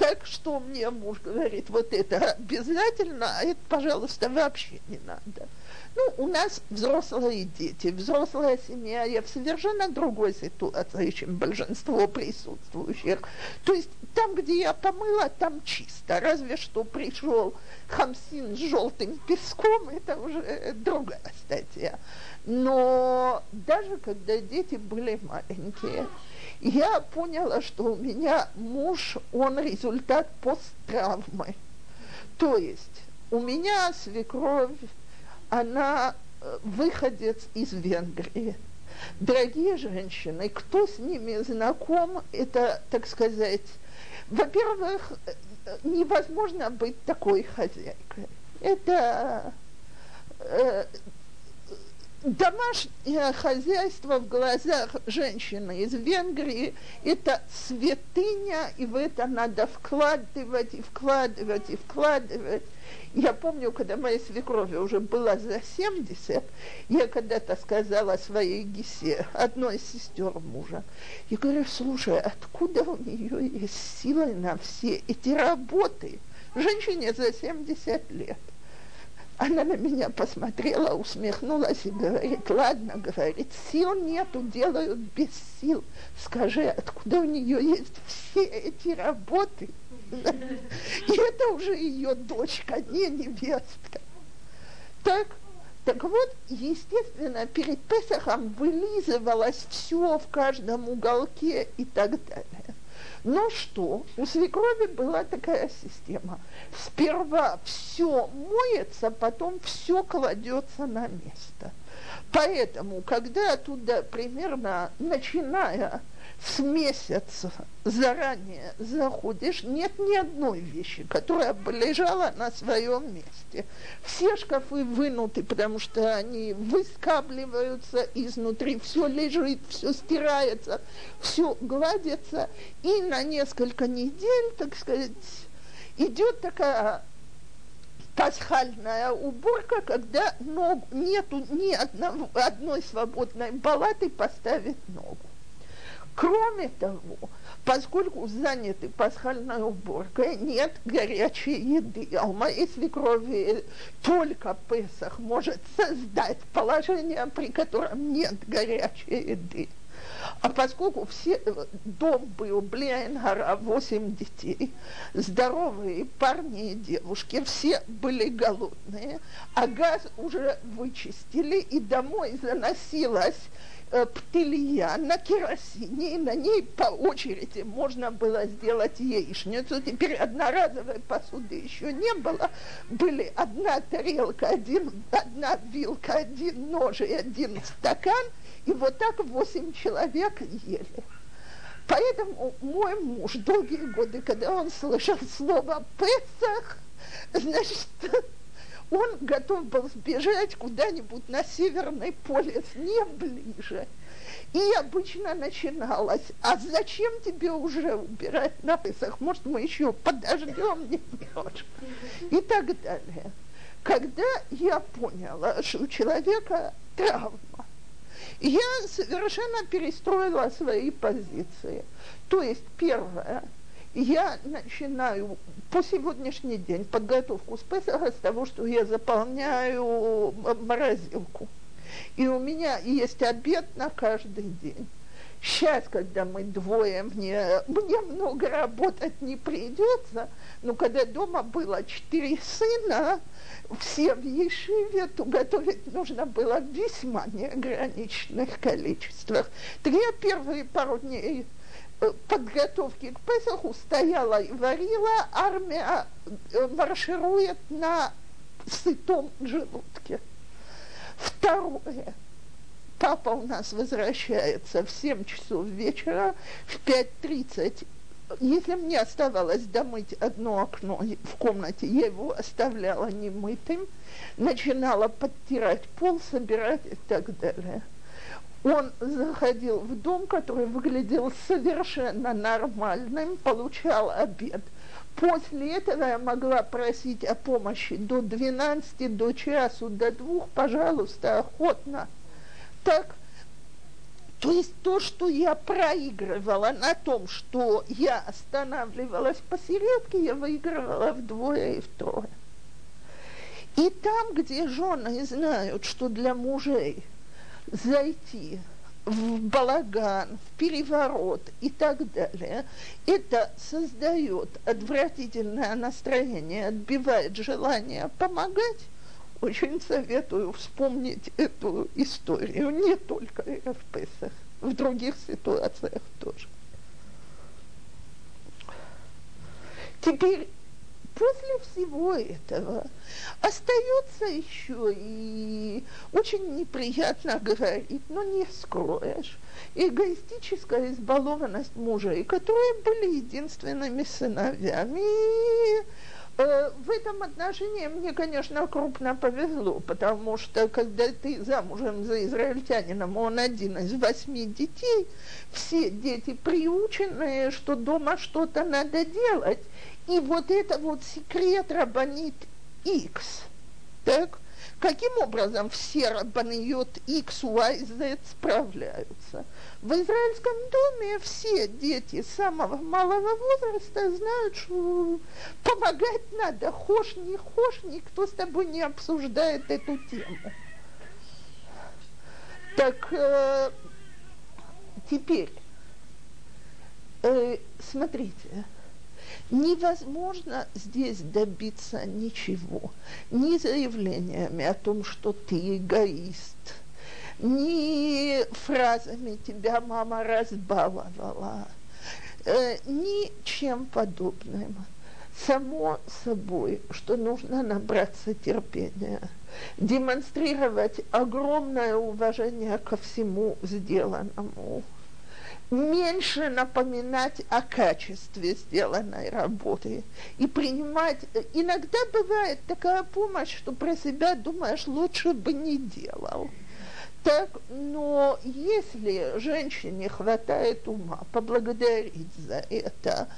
так что мне муж говорит, вот это обязательно, а это, пожалуйста, вообще не надо. Ну, у нас взрослые дети, взрослая семья, я в совершенно другой ситуации, чем большинство присутствующих. То есть там, где я помыла, там чисто. Разве что пришел хамсин с желтым песком, это уже другая статья. Но даже когда дети были маленькие, я поняла, что у меня муж, он результат посттравмы. То есть у меня свекровь, она э, выходец из Венгрии. Дорогие женщины, кто с ними знаком, это, так сказать, во-первых, невозможно быть такой хозяйкой. Это э, домашнее хозяйство в глазах женщины из Венгрии – это святыня, и в это надо вкладывать, и вкладывать, и вкладывать. Я помню, когда моей свекрови уже было за 70, я когда-то сказала своей Гисе, одной из сестер мужа, я говорю, слушай, откуда у нее есть силы на все эти работы? Женщине за 70 лет. Она на меня посмотрела, усмехнулась и говорит, ладно, говорит, сил нету, делают без сил. Скажи, откуда у нее есть все эти работы? И это уже ее дочка, не невестка. Так, так вот, естественно, перед Песохом вылизывалось все в каждом уголке и так далее. Но что? У свекрови была такая система. Сперва все моется, потом все кладется на место. Поэтому, когда туда примерно, начиная с месяца заранее заходишь, нет ни одной вещи, которая бы лежала на своем месте. Все шкафы вынуты, потому что они выскабливаются изнутри, все лежит, все стирается, все гладится, и на несколько недель, так сказать, идет такая пасхальная уборка, когда ног, нету ни одного, одной свободной палаты поставить ногу. Кроме того, поскольку заняты пасхальной уборкой, нет горячей еды. А у моей свекрови только Песах может создать положение, при котором нет горячей еды. А поскольку все, дом был Блейнгара, 8 детей, здоровые парни и девушки, все были голодные, а газ уже вычистили, и домой заносилась Э, птилья на керосине, и на ней по очереди можно было сделать яичницу. Теперь одноразовой посуды еще не было. Были одна тарелка, один, одна вилка, один нож и один стакан, и вот так восемь человек ели. Поэтому мой муж долгие годы, когда он слышал слово «Песах», значит, он готов был сбежать куда-нибудь на Северный полюс, не ближе. И обычно начиналось, а зачем тебе уже убирать на Песах? Может, мы еще подождем немножко? И так далее. Когда я поняла, что у человека травма, я совершенно перестроила свои позиции. То есть, первое – я начинаю по сегодняшний день подготовку с Песаха с того, что я заполняю морозилку. И у меня есть обед на каждый день. Сейчас, когда мы двое, мне, мне много работать не придется, но когда дома было четыре сына, все в Ешиве, то готовить нужно было в весьма неограниченных количествах. Так я первые пару дней подготовки к Песаху стояла и варила, армия э, марширует на сытом желудке. Второе. Папа у нас возвращается в 7 часов вечера, в 5.30 если мне оставалось домыть одно окно в комнате, я его оставляла немытым, начинала подтирать пол, собирать и так далее он заходил в дом, который выглядел совершенно нормальным, получал обед. После этого я могла просить о помощи до 12, до часу, до двух, пожалуйста, охотно. Так, то есть то, что я проигрывала на том, что я останавливалась посередке, я выигрывала вдвое и втрое. И там, где жены знают, что для мужей – зайти в балаган, в переворот и так далее, это создает отвратительное настроение, отбивает желание помогать, очень советую вспомнить эту историю, не только в Песах, в других ситуациях тоже. Теперь после всего этого остается еще и очень неприятно говорить, но не скроешь, эгоистическая избалованность мужей, которые были единственными сыновьями, Э, в этом отношении мне, конечно, крупно повезло, потому что когда ты замужем за израильтянином, он один из восьми детей, все дети приученные, что дома что-то надо делать. И вот это вот секрет рабанит X, так, Каким образом все рабаниот X, Y, Z справляются? В израильском доме все дети самого малого возраста знают, что помогать надо, хошь, не хошь, никто с тобой не обсуждает эту тему. Так э, теперь, э, смотрите, невозможно здесь добиться ничего. Ни заявлениями о том, что ты эгоист, ни фразами тебя мама разбаловала, э, ничем подобным. Само собой, что нужно набраться терпения, демонстрировать огромное уважение ко всему сделанному – меньше напоминать о качестве сделанной работы и принимать. Иногда бывает такая помощь, что про себя думаешь, лучше бы не делал. Так, но если женщине хватает ума поблагодарить за это,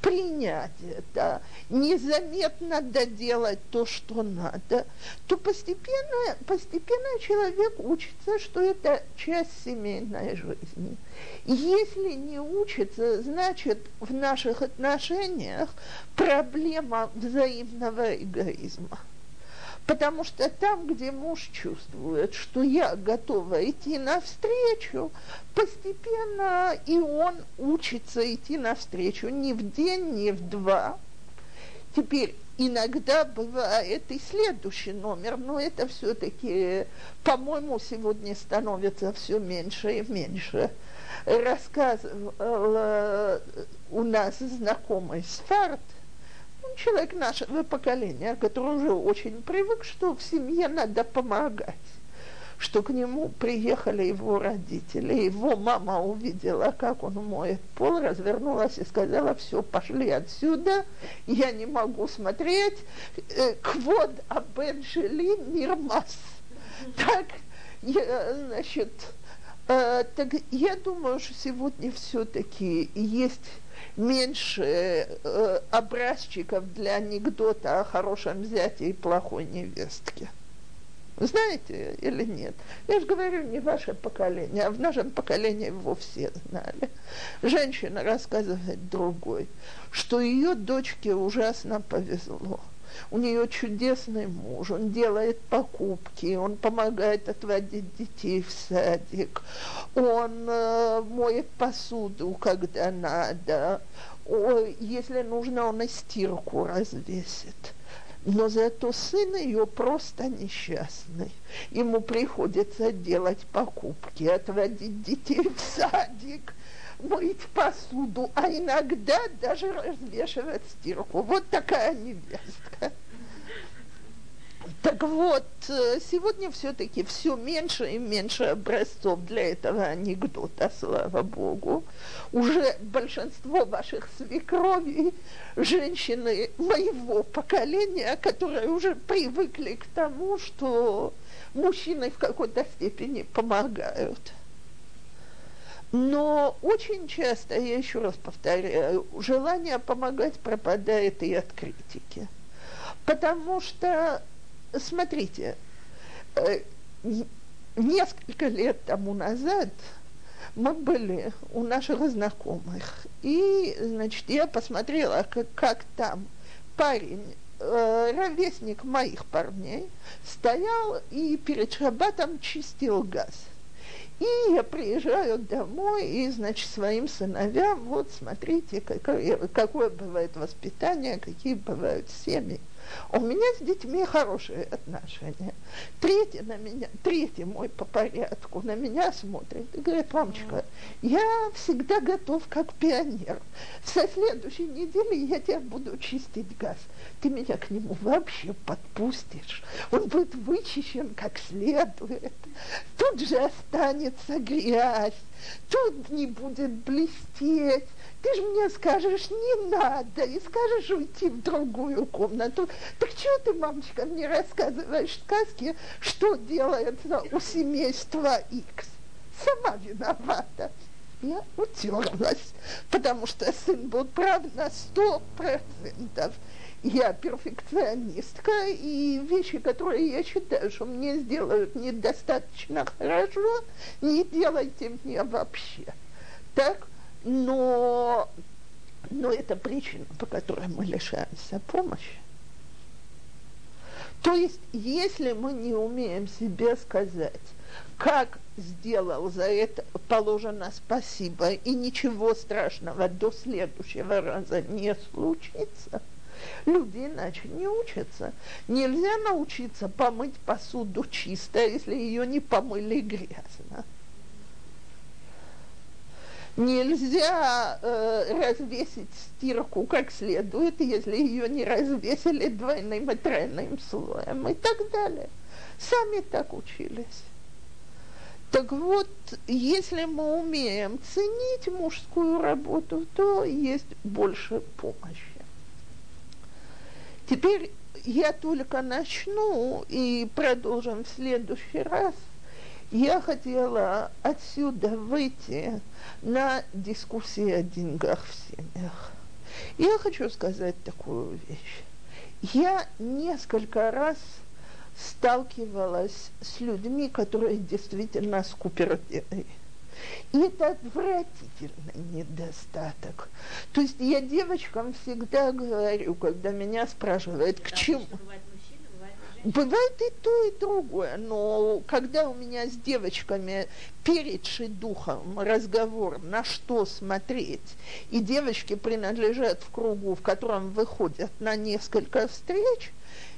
принять это, незаметно доделать то, что надо, то постепенно, постепенно человек учится, что это часть семейной жизни. Если не учится, значит в наших отношениях проблема взаимного эгоизма. Потому что там, где муж чувствует, что я готова идти навстречу, постепенно и он учится идти навстречу не в день, не в два. Теперь иногда бывает и следующий номер, но это все-таки, по-моему, сегодня становится все меньше и меньше. Рассказывал у нас знакомый Сфарт, человек нашего поколения, который уже очень привык, что в семье надо помогать что к нему приехали его родители. Его мама увидела, как он моет пол, развернулась и сказала, все, пошли отсюда, я не могу смотреть. Э, квод абен шели мирмас. Так, я, значит, э, так я думаю, что сегодня все-таки есть меньше э, образчиков для анекдота о хорошем зяте и плохой невестке. Знаете или нет? Я же говорю, не ваше поколение, а в нашем поколении его все знали. Женщина рассказывает другой, что ее дочке ужасно повезло – у нее чудесный муж, он делает покупки, он помогает отводить детей в садик, он э, моет посуду, когда надо, О, если нужно, он и стирку развесит. Но зато сын ее просто несчастный. Ему приходится делать покупки, отводить детей в садик, мыть посуду, а иногда даже развешивать стирку. Вот такая невестка. Так вот, э, сегодня все-таки все меньше и меньше образцов для этого анекдота, слава богу. Уже большинство ваших свекровей, женщины моего поколения, которые уже привыкли к тому, что мужчины в какой-то степени помогают. Но очень часто, я еще раз повторяю, желание помогать пропадает и от критики. Потому что, смотрите, э, несколько лет тому назад мы были у наших знакомых, и, значит, я посмотрела, как, как там парень, э, ровесник моих парней, стоял и перед шабатом чистил газ – и я приезжаю домой и, значит, своим сыновьям, вот смотрите, какое, какое бывает воспитание, какие бывают семьи. У меня с детьми хорошие отношения. Третий на меня, третий мой по порядку на меня смотрит и говорит, мамочка, я всегда готов как пионер. Со следующей недели я тебя буду чистить газ. Ты меня к нему вообще подпустишь. Он будет вычищен как следует. Тут же останется грязь. Тут не будет блестеть ты же мне скажешь, не надо, и скажешь уйти в другую комнату. Так чего ты, мамочка, мне рассказываешь сказки, что делается у семейства X? Сама виновата. Я утерлась, потому что сын был прав на сто процентов. Я перфекционистка, и вещи, которые я считаю, что мне сделают недостаточно хорошо, не делайте мне вообще. Так, но, но это причина, по которой мы лишаемся помощи. То есть, если мы не умеем себе сказать, как сделал за это положено спасибо, и ничего страшного до следующего раза не случится, люди иначе не учатся. Нельзя научиться помыть посуду чисто, если ее не помыли грязно. Нельзя э, развесить стирку как следует, если ее не развесили двойным и тройным слоем и так далее. Сами так учились. Так вот, если мы умеем ценить мужскую работу, то есть больше помощи. Теперь я только начну и продолжим в следующий раз – я хотела отсюда выйти на дискуссии о деньгах в семьях. Я хочу сказать такую вещь. Я несколько раз сталкивалась с людьми, которые действительно скупердеи. И это отвратительный недостаток. То есть я девочкам всегда говорю, когда меня спрашивают, к чему... Бывает Бывает и то, и другое, но когда у меня с девочками перед шедухом разговор, на что смотреть, и девочки принадлежат в кругу, в котором выходят на несколько встреч,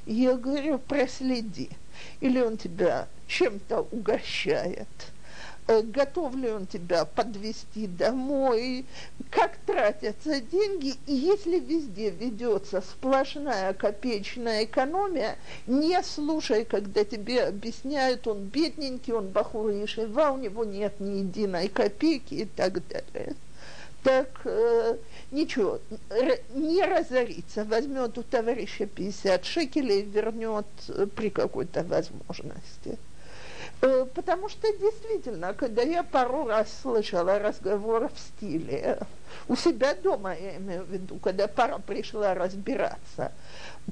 я говорю, проследи, или он тебя чем-то угощает – готов ли он тебя подвести домой, как тратятся деньги, и если везде ведется сплошная копеечная экономия, не слушай, когда тебе объясняют, он бедненький, он бахур Ешева, у него нет ни единой копейки и так далее. Так э, ничего, не разорится, возьмет у товарища 50 шекелей и вернет э, при какой-то возможности. Э, потому что действительно, когда я пару раз слышала разговор в стиле, у себя дома, я имею в виду, когда пара пришла разбираться,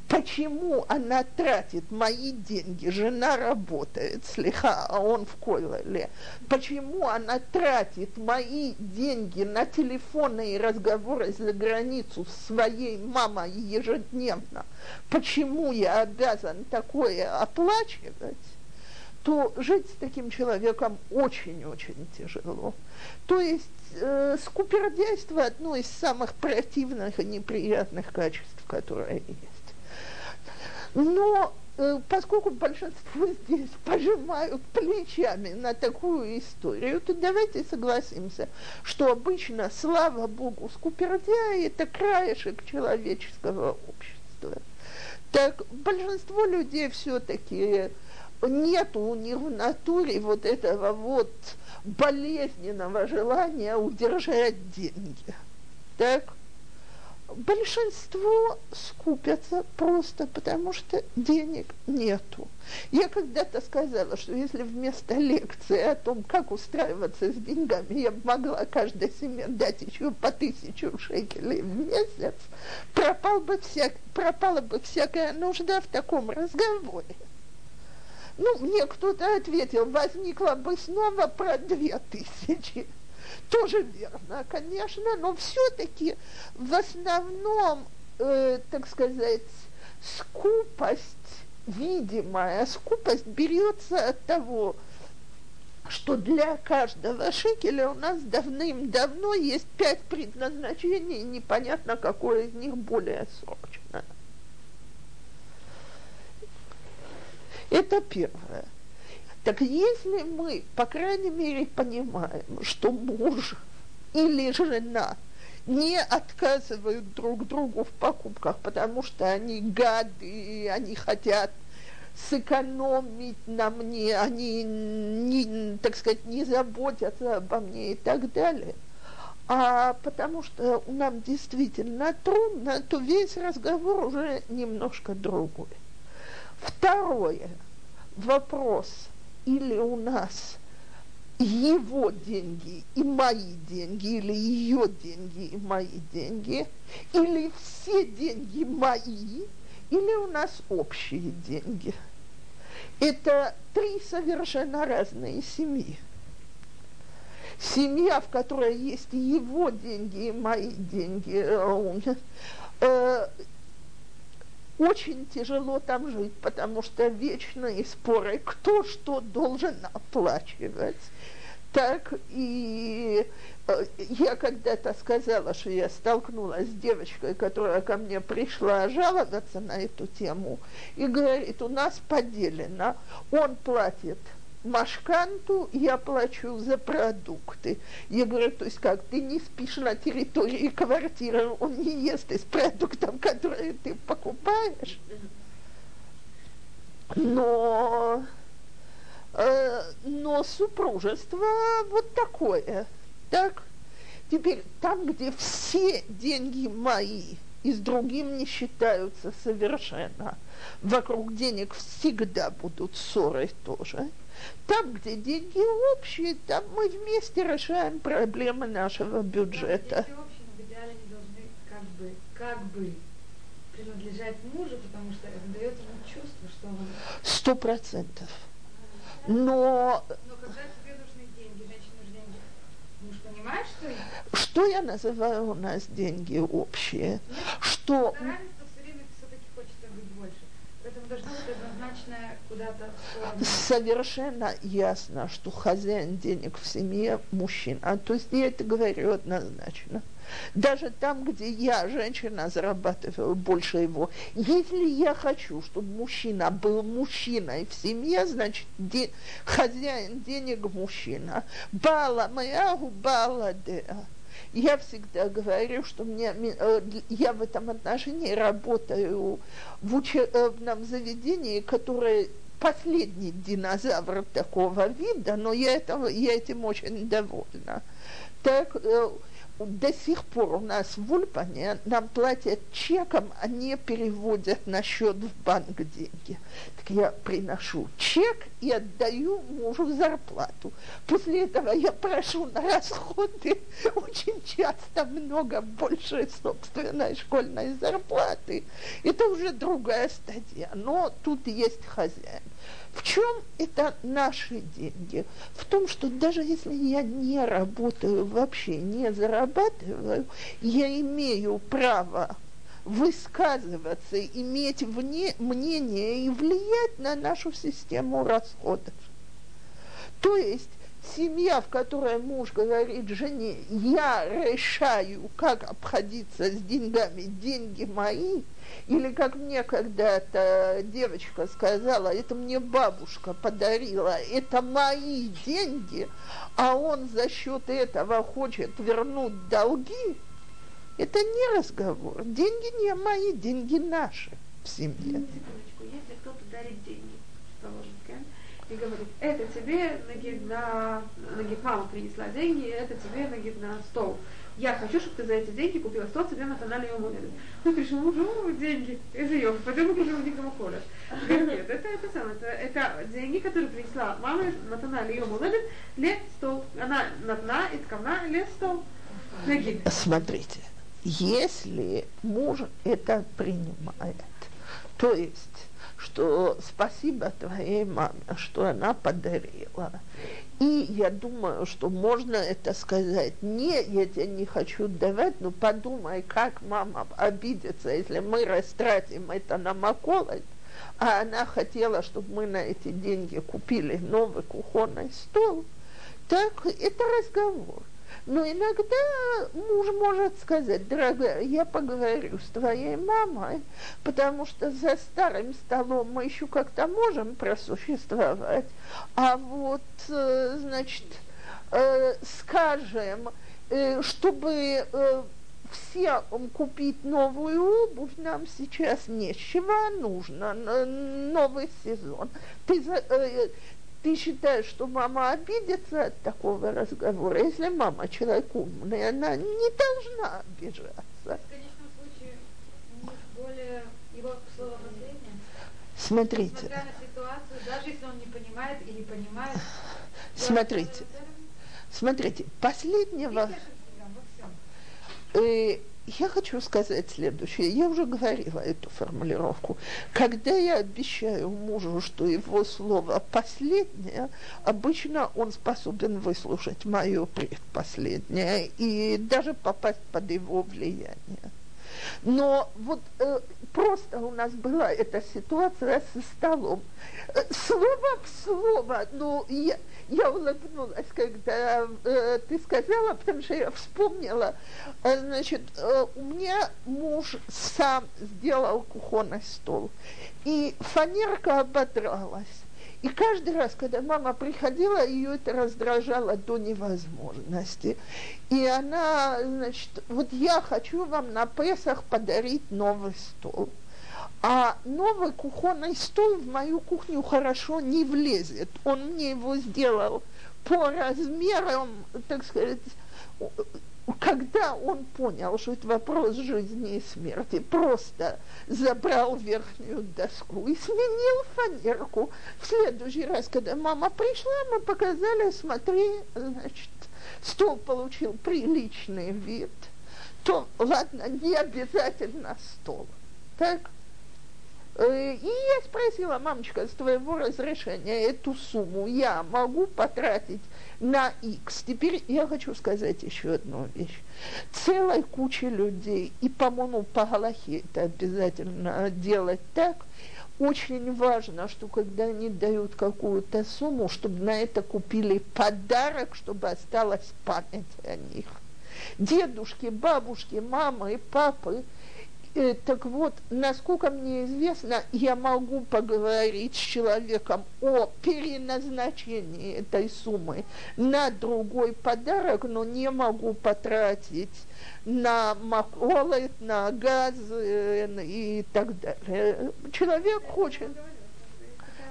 почему она тратит мои деньги, жена работает слегка, а он в Койлеле, почему она тратит мои деньги на телефонные разговоры за границу с своей мамой ежедневно, почему я обязан такое оплачивать, то жить с таким человеком очень-очень тяжело. То есть э, скупердяйство одно из самых противных и неприятных качеств, которые есть. Но э, поскольку большинство здесь пожимают плечами на такую историю, то давайте согласимся, что обычно, слава богу, скупердяи – это краешек человеческого общества. Так большинство людей все-таки нет у них в натуре вот этого вот болезненного желания удержать деньги. Так? Большинство скупятся просто потому, что денег нету. Я когда-то сказала, что если вместо лекции о том, как устраиваться с деньгами, я могла каждой семье дать еще по тысячу шекелей в месяц, пропал бы вся, пропала бы всякая нужда в таком разговоре. Ну, мне кто-то ответил, возникла бы снова про две тысячи. Тоже верно, конечно, но все-таки в основном, э, так сказать, скупость, видимая скупость берется от того, что для каждого шекеля у нас давным-давно есть пять предназначений, непонятно, какое из них более срочное. Это первое. Так если мы, по крайней мере, понимаем, что муж или жена не отказывают друг другу в покупках, потому что они гады, они хотят сэкономить на мне, они, не, так сказать, не заботятся обо мне и так далее, а потому что нам действительно трудно, то весь разговор уже немножко другой. Второе. Вопрос. Или у нас его деньги и мои деньги, или ее деньги и мои деньги, или все деньги мои, или у нас общие деньги. Это три совершенно разные семьи. Семья, в которой есть его деньги и мои деньги, э, очень тяжело там жить, потому что вечные споры, кто что должен оплачивать. Так и э, я когда-то сказала, что я столкнулась с девочкой, которая ко мне пришла жаловаться на эту тему, и говорит, у нас поделено, он платит – Машканту я плачу за продукты. Я говорю, то есть как, ты не спишь на территории квартиры, он не ест из продуктов, которые ты покупаешь. Но, э, но супружество вот такое. Так, теперь там, где все деньги мои и с другим не считаются совершенно, вокруг денег всегда будут ссоры тоже – там, где деньги общие, там мы вместе решаем проблемы нашего бюджета. Деньги общие, но в должны как бы, как бы принадлежать мужу, потому что это дает ему чувство, что он... Сто процентов. Но... Но когда тебе нужны деньги, женщине нужны деньги, муж понимает, что... Что я называю у нас деньги общие? Нет, что... Равенство должно быть однозначно куда-то Совершенно ясно, что хозяин денег в семье мужчина. То есть я это говорю однозначно. Даже там, где я, женщина, зарабатываю больше его. Если я хочу, чтобы мужчина был мужчиной в семье, значит, де, хозяин денег мужчина. Бала моя, бала деа я всегда говорю, что мне, э, я в этом отношении работаю в учебном заведении, которое последний динозавр такого вида, но я, этого, я этим очень довольна. Так, э, до сих пор у нас в Ульпане нам платят чеком, а не переводят на счет в банк деньги. Так я приношу чек и отдаю мужу зарплату. После этого я прошу на расходы очень часто много больше собственной школьной зарплаты. Это уже другая стадия, но тут есть хозяин. В чем это наши деньги? В том, что даже если я не работаю вообще, не зарабатываю, я имею право высказываться, иметь вне, мнение и влиять на нашу систему расходов. То есть семья, в которой муж говорит жене, я решаю, как обходиться с деньгами, деньги мои, или как мне когда-то девочка сказала, это мне бабушка подарила, это мои деньги, а он за счет этого хочет вернуть долги, это не разговор. Деньги не мои, деньги наши в семье. Если кто-то дарит деньги, и говорит, это тебе ноги на, ноги мама принесла деньги, это тебе ноги на стол. Я хочу, чтобы ты за эти деньги купила стол себе на канале Йомулет. Ну, пришел, ну, деньги, из ее, пойдем купим дикого коля. Нет, это, это самое, это, это деньги, которые принесла мама на канале Йомулет, лет стол. Она натна, искамна, лет стол. Смотрите, если муж это принимает, то есть что спасибо твоей маме, что она подарила. И я думаю, что можно это сказать. Не, я тебе не хочу давать, но подумай, как мама обидится, если мы растратим это на маколот, а она хотела, чтобы мы на эти деньги купили новый кухонный стол. Так, это разговор. Но иногда муж может сказать, дорогая, я поговорю с твоей мамой, потому что за старым столом мы еще как-то можем просуществовать, а вот, э, значит, э, скажем, э, чтобы все купить новую обувь нам сейчас нечего, нужно новый сезон. Ты, ты считаешь, что мама обидится от такого разговора? Если мама человек умный, она не должна обижаться. В конечном случае, муж более его слово последнее. Смотрите. Несмотря на ситуацию, даже если он не понимает или понимает. Смотрите. Смотрите, последнего... И я хочу сказать следующее. Я уже говорила эту формулировку. Когда я обещаю мужу, что его слово последнее, обычно он способен выслушать мое предпоследнее и даже попасть под его влияние. Но вот э, просто у нас была эта ситуация со столом. Э, слово в слово, ну, я, я улыбнулась, когда э, ты сказала, потому что я вспомнила, э, значит, э, у меня муж сам сделал кухонный стол, и фанерка ободралась. И каждый раз, когда мама приходила, ее это раздражало до невозможности. И она, значит, вот я хочу вам на Песах подарить новый стол. А новый кухонный стол в мою кухню хорошо не влезет. Он мне его сделал по размерам, так сказать, когда он понял, что это вопрос жизни и смерти, просто забрал верхнюю доску и сменил фанерку. В следующий раз, когда мама пришла, мы показали, смотри, значит, стол получил приличный вид, то, ладно, не обязательно стол. Так? Э, и я спросила, мамочка, с твоего разрешения эту сумму я могу потратить на X. Теперь я хочу сказать еще одну вещь. Целая куча людей, и, по-моему, по Галахе это обязательно делать так, очень важно, что когда они дают какую-то сумму, чтобы на это купили подарок, чтобы осталась память о них. Дедушки, бабушки, мамы, папы – Э, так вот, насколько мне известно, я могу поговорить с человеком о переназначении этой суммы на другой подарок, но не могу потратить на маколет, на газ э, и так далее. Человек хочет...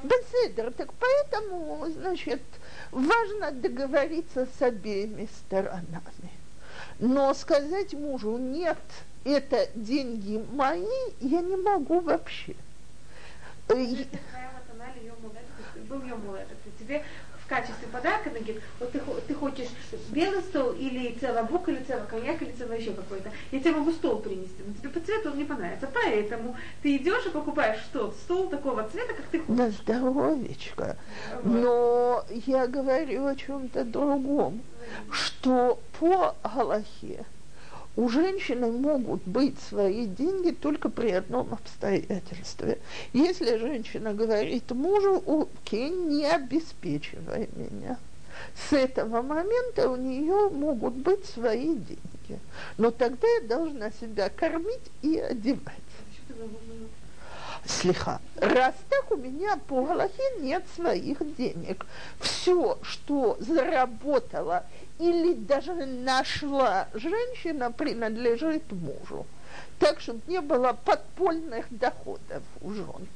Беседер, так поэтому, значит, важно договориться с обеими сторонами. Но сказать мужу нет – это деньги мои, я не могу вообще. Был тебе в качестве подарка, она говорит, вот ты, ты хочешь белый стол или целая бука, или целый коньяк, или целый еще какой-то. Я тебе могу стол принести, но тебе по цвету он не понравится. Поэтому ты идешь и покупаешь что? Стол такого цвета, как ты хочешь. На здоровечко. Но я говорю о чем-то другом, что по Галахе у женщины могут быть свои деньги только при одном обстоятельстве. Если женщина говорит мужу, окей, не обеспечивай меня. С этого момента у нее могут быть свои деньги. Но тогда я должна себя кормить и одевать. Слиха. Раз так у меня по Галахе нет своих денег. Все, что заработала или даже нашла женщина, принадлежит мужу. Так, чтобы не было подпольных доходов у жен.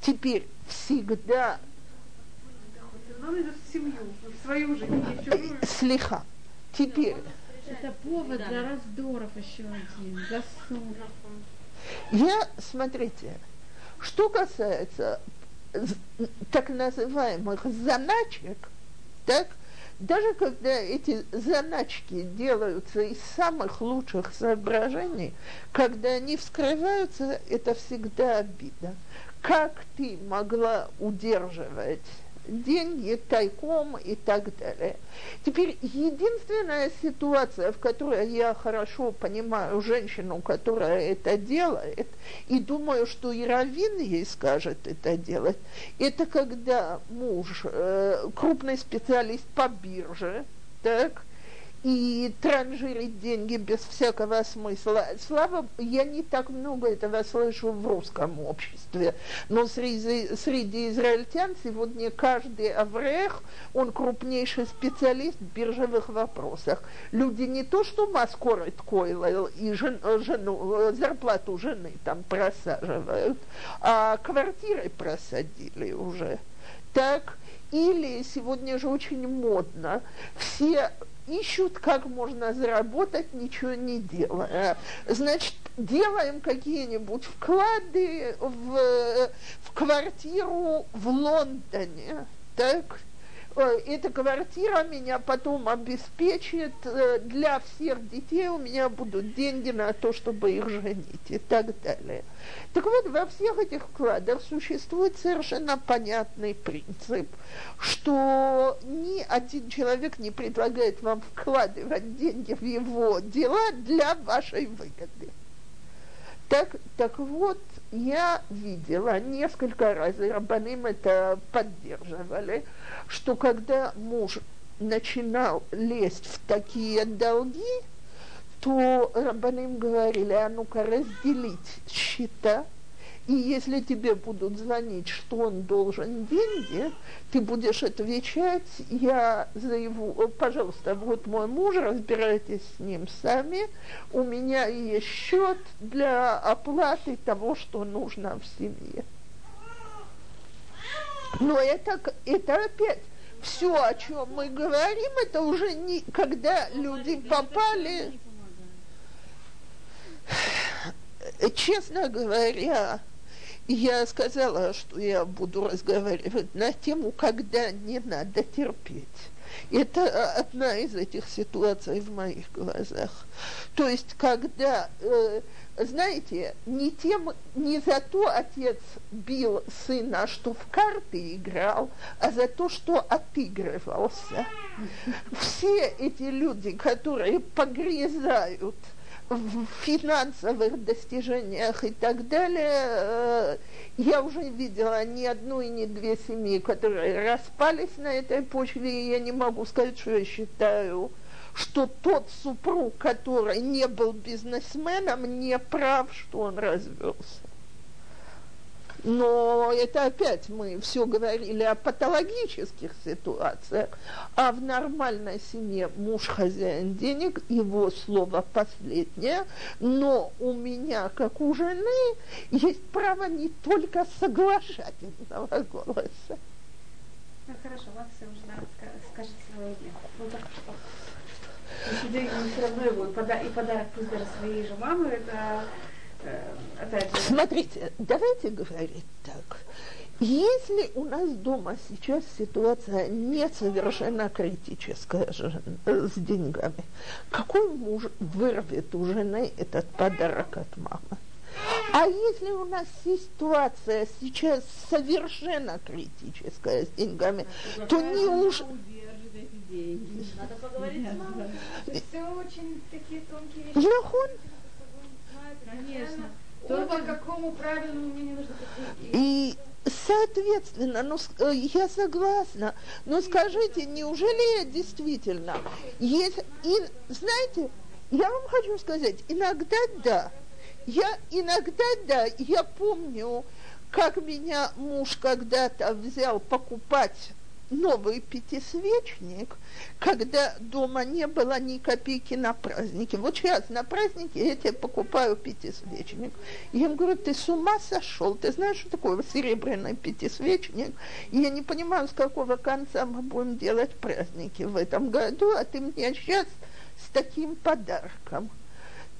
Теперь всегда... Слиха. Теперь... Это повод для раздоров еще один. Я, смотрите, что касается так называемых заначек, так, даже когда эти заначки делаются из самых лучших соображений, когда они вскрываются, это всегда обидно. Как ты могла удерживать деньги тайком и так далее. Теперь единственная ситуация, в которой я хорошо понимаю женщину, которая это делает, и думаю, что и Равин ей скажет это делать, это когда муж, э, крупный специалист по бирже, так, и транжирить деньги без всякого смысла. Слава, я не так много этого слышу в русском обществе, но среди, среди израильтян сегодня каждый аврех, он крупнейший специалист в биржевых вопросах. Люди не то, что маскорит койлел и жен, жену, зарплату жены там просаживают, а квартиры просадили уже. Так, или сегодня же очень модно, все ищут, как можно заработать, ничего не делая. Значит, делаем какие-нибудь вклады в, в квартиру в Лондоне, так? Эта квартира меня потом обеспечит э, для всех детей, у меня будут деньги на то, чтобы их женить и так далее. Так вот, во всех этих вкладах существует совершенно понятный принцип, что ни один человек не предлагает вам вкладывать деньги в его дела для вашей выгоды. Так, так вот, я видела несколько раз, и Рабаним это поддерживали, что когда муж начинал лезть в такие долги, то Рабаним говорили, а ну-ка разделить счета – и если тебе будут звонить, что он должен деньги, ты будешь отвечать, я заяву, пожалуйста, вот мой муж, разбирайтесь с ним сами, у меня есть счет для оплаты того, что нужно в семье. Но это, это опять все, о чем мы говорим, это уже не когда люди попали. Честно говоря, я сказала, что я буду разговаривать на тему, когда не надо терпеть. Это э, одна из этих ситуаций в моих глазах. То есть, когда, э, знаете, не, тем, не за то отец бил сына, что в карты играл, а за то, что отыгрывался. Все эти люди, которые погрязают – в финансовых достижениях и так далее, э, я уже видела ни одну и ни две семьи, которые распались на этой почве, и я не могу сказать, что я считаю, что тот супруг, который не был бизнесменом, не прав, что он развелся. Но это опять мы все говорили о патологических ситуациях, а в нормальной семье муж хозяин денег, его слово последнее, но у меня, как у жены, есть право не только соглашательного голоса. Ну, хорошо, Максим уже скажет свое имя. Так что? Если все равно его и подарок пусть даже своей же мамы, это Э, опять же... Смотрите, давайте говорить так. Если у нас дома сейчас ситуация не совершенно критическая с деньгами, какой муж вырвет у жены этот подарок от мамы? А если у нас ситуация сейчас совершенно критическая с деньгами, то не уж... Надо поговорить с мамой. Все очень такие тонкие вещи. Конечно. То, по какому правильному мне нужно И Соответственно, ну, э, я согласна, но скажите, неужели я действительно, есть, и, знаете, я вам хочу сказать, иногда да, я иногда да, я помню, как меня муж когда-то взял покупать новый пятисвечник, когда дома не было ни копейки на праздники. Вот сейчас на праздники я тебе покупаю пятисвечник. Я им говорю, ты с ума сошел? Ты знаешь, что такое серебряный пятисвечник? И я не понимаю, с какого конца мы будем делать праздники в этом году, а ты мне сейчас с таким подарком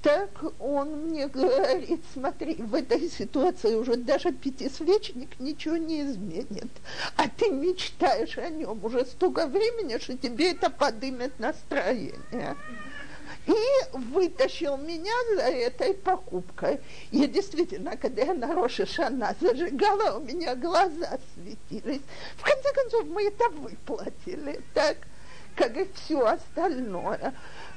так он мне говорит, смотри, в этой ситуации уже даже пятисвечник ничего не изменит. А ты мечтаешь о нем уже столько времени, что тебе это подымет настроение. И вытащил меня за этой покупкой. Я действительно, когда я на Роше зажигала, у меня глаза светились. В конце концов, мы это выплатили, так, как и все остальное.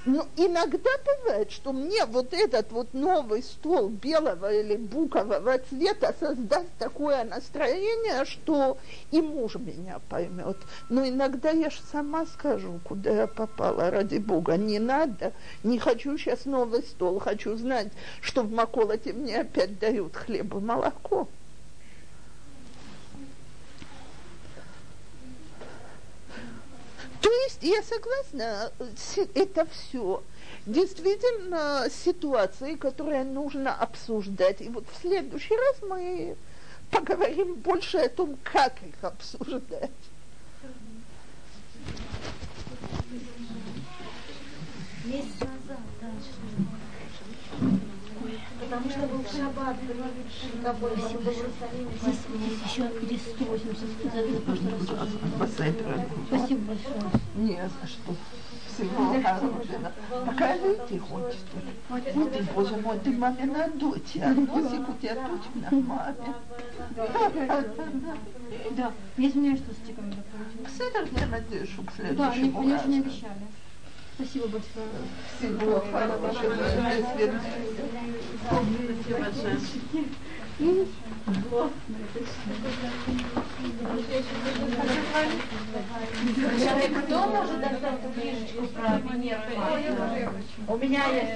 Но иногда бывает, что мне вот этот вот новый стол белого или букового цвета создаст такое настроение, что и муж меня поймет. Но иногда я же сама скажу, куда я попала, ради бога. Не надо, не хочу сейчас новый стол, хочу знать, что в Маколоте мне опять дают хлеб и молоко. То есть я согласна, это все действительно ситуации, которые нужно обсуждать. И вот в следующий раз мы поговорим больше о том, как их обсуждать. Месяц назад, да. Потому что был шаббат, был в Иерусалиме. Здесь, еще здесь 180 за прошлый. Спасибо большое. Не за что. Всего хорошего. Покажите хоть что-то. Вот ты, боже мой, ты мамина дочь. А носик у тебя точно маме. Да, я извиняюсь, что с тиками так получилось. Кседер, я надеюсь, что к Да, они, следующему очень разу. обещали. Спасибо большое. Всего хорошего. Спасибо большое. Кто может достать книжечку про Венеру? У меня есть.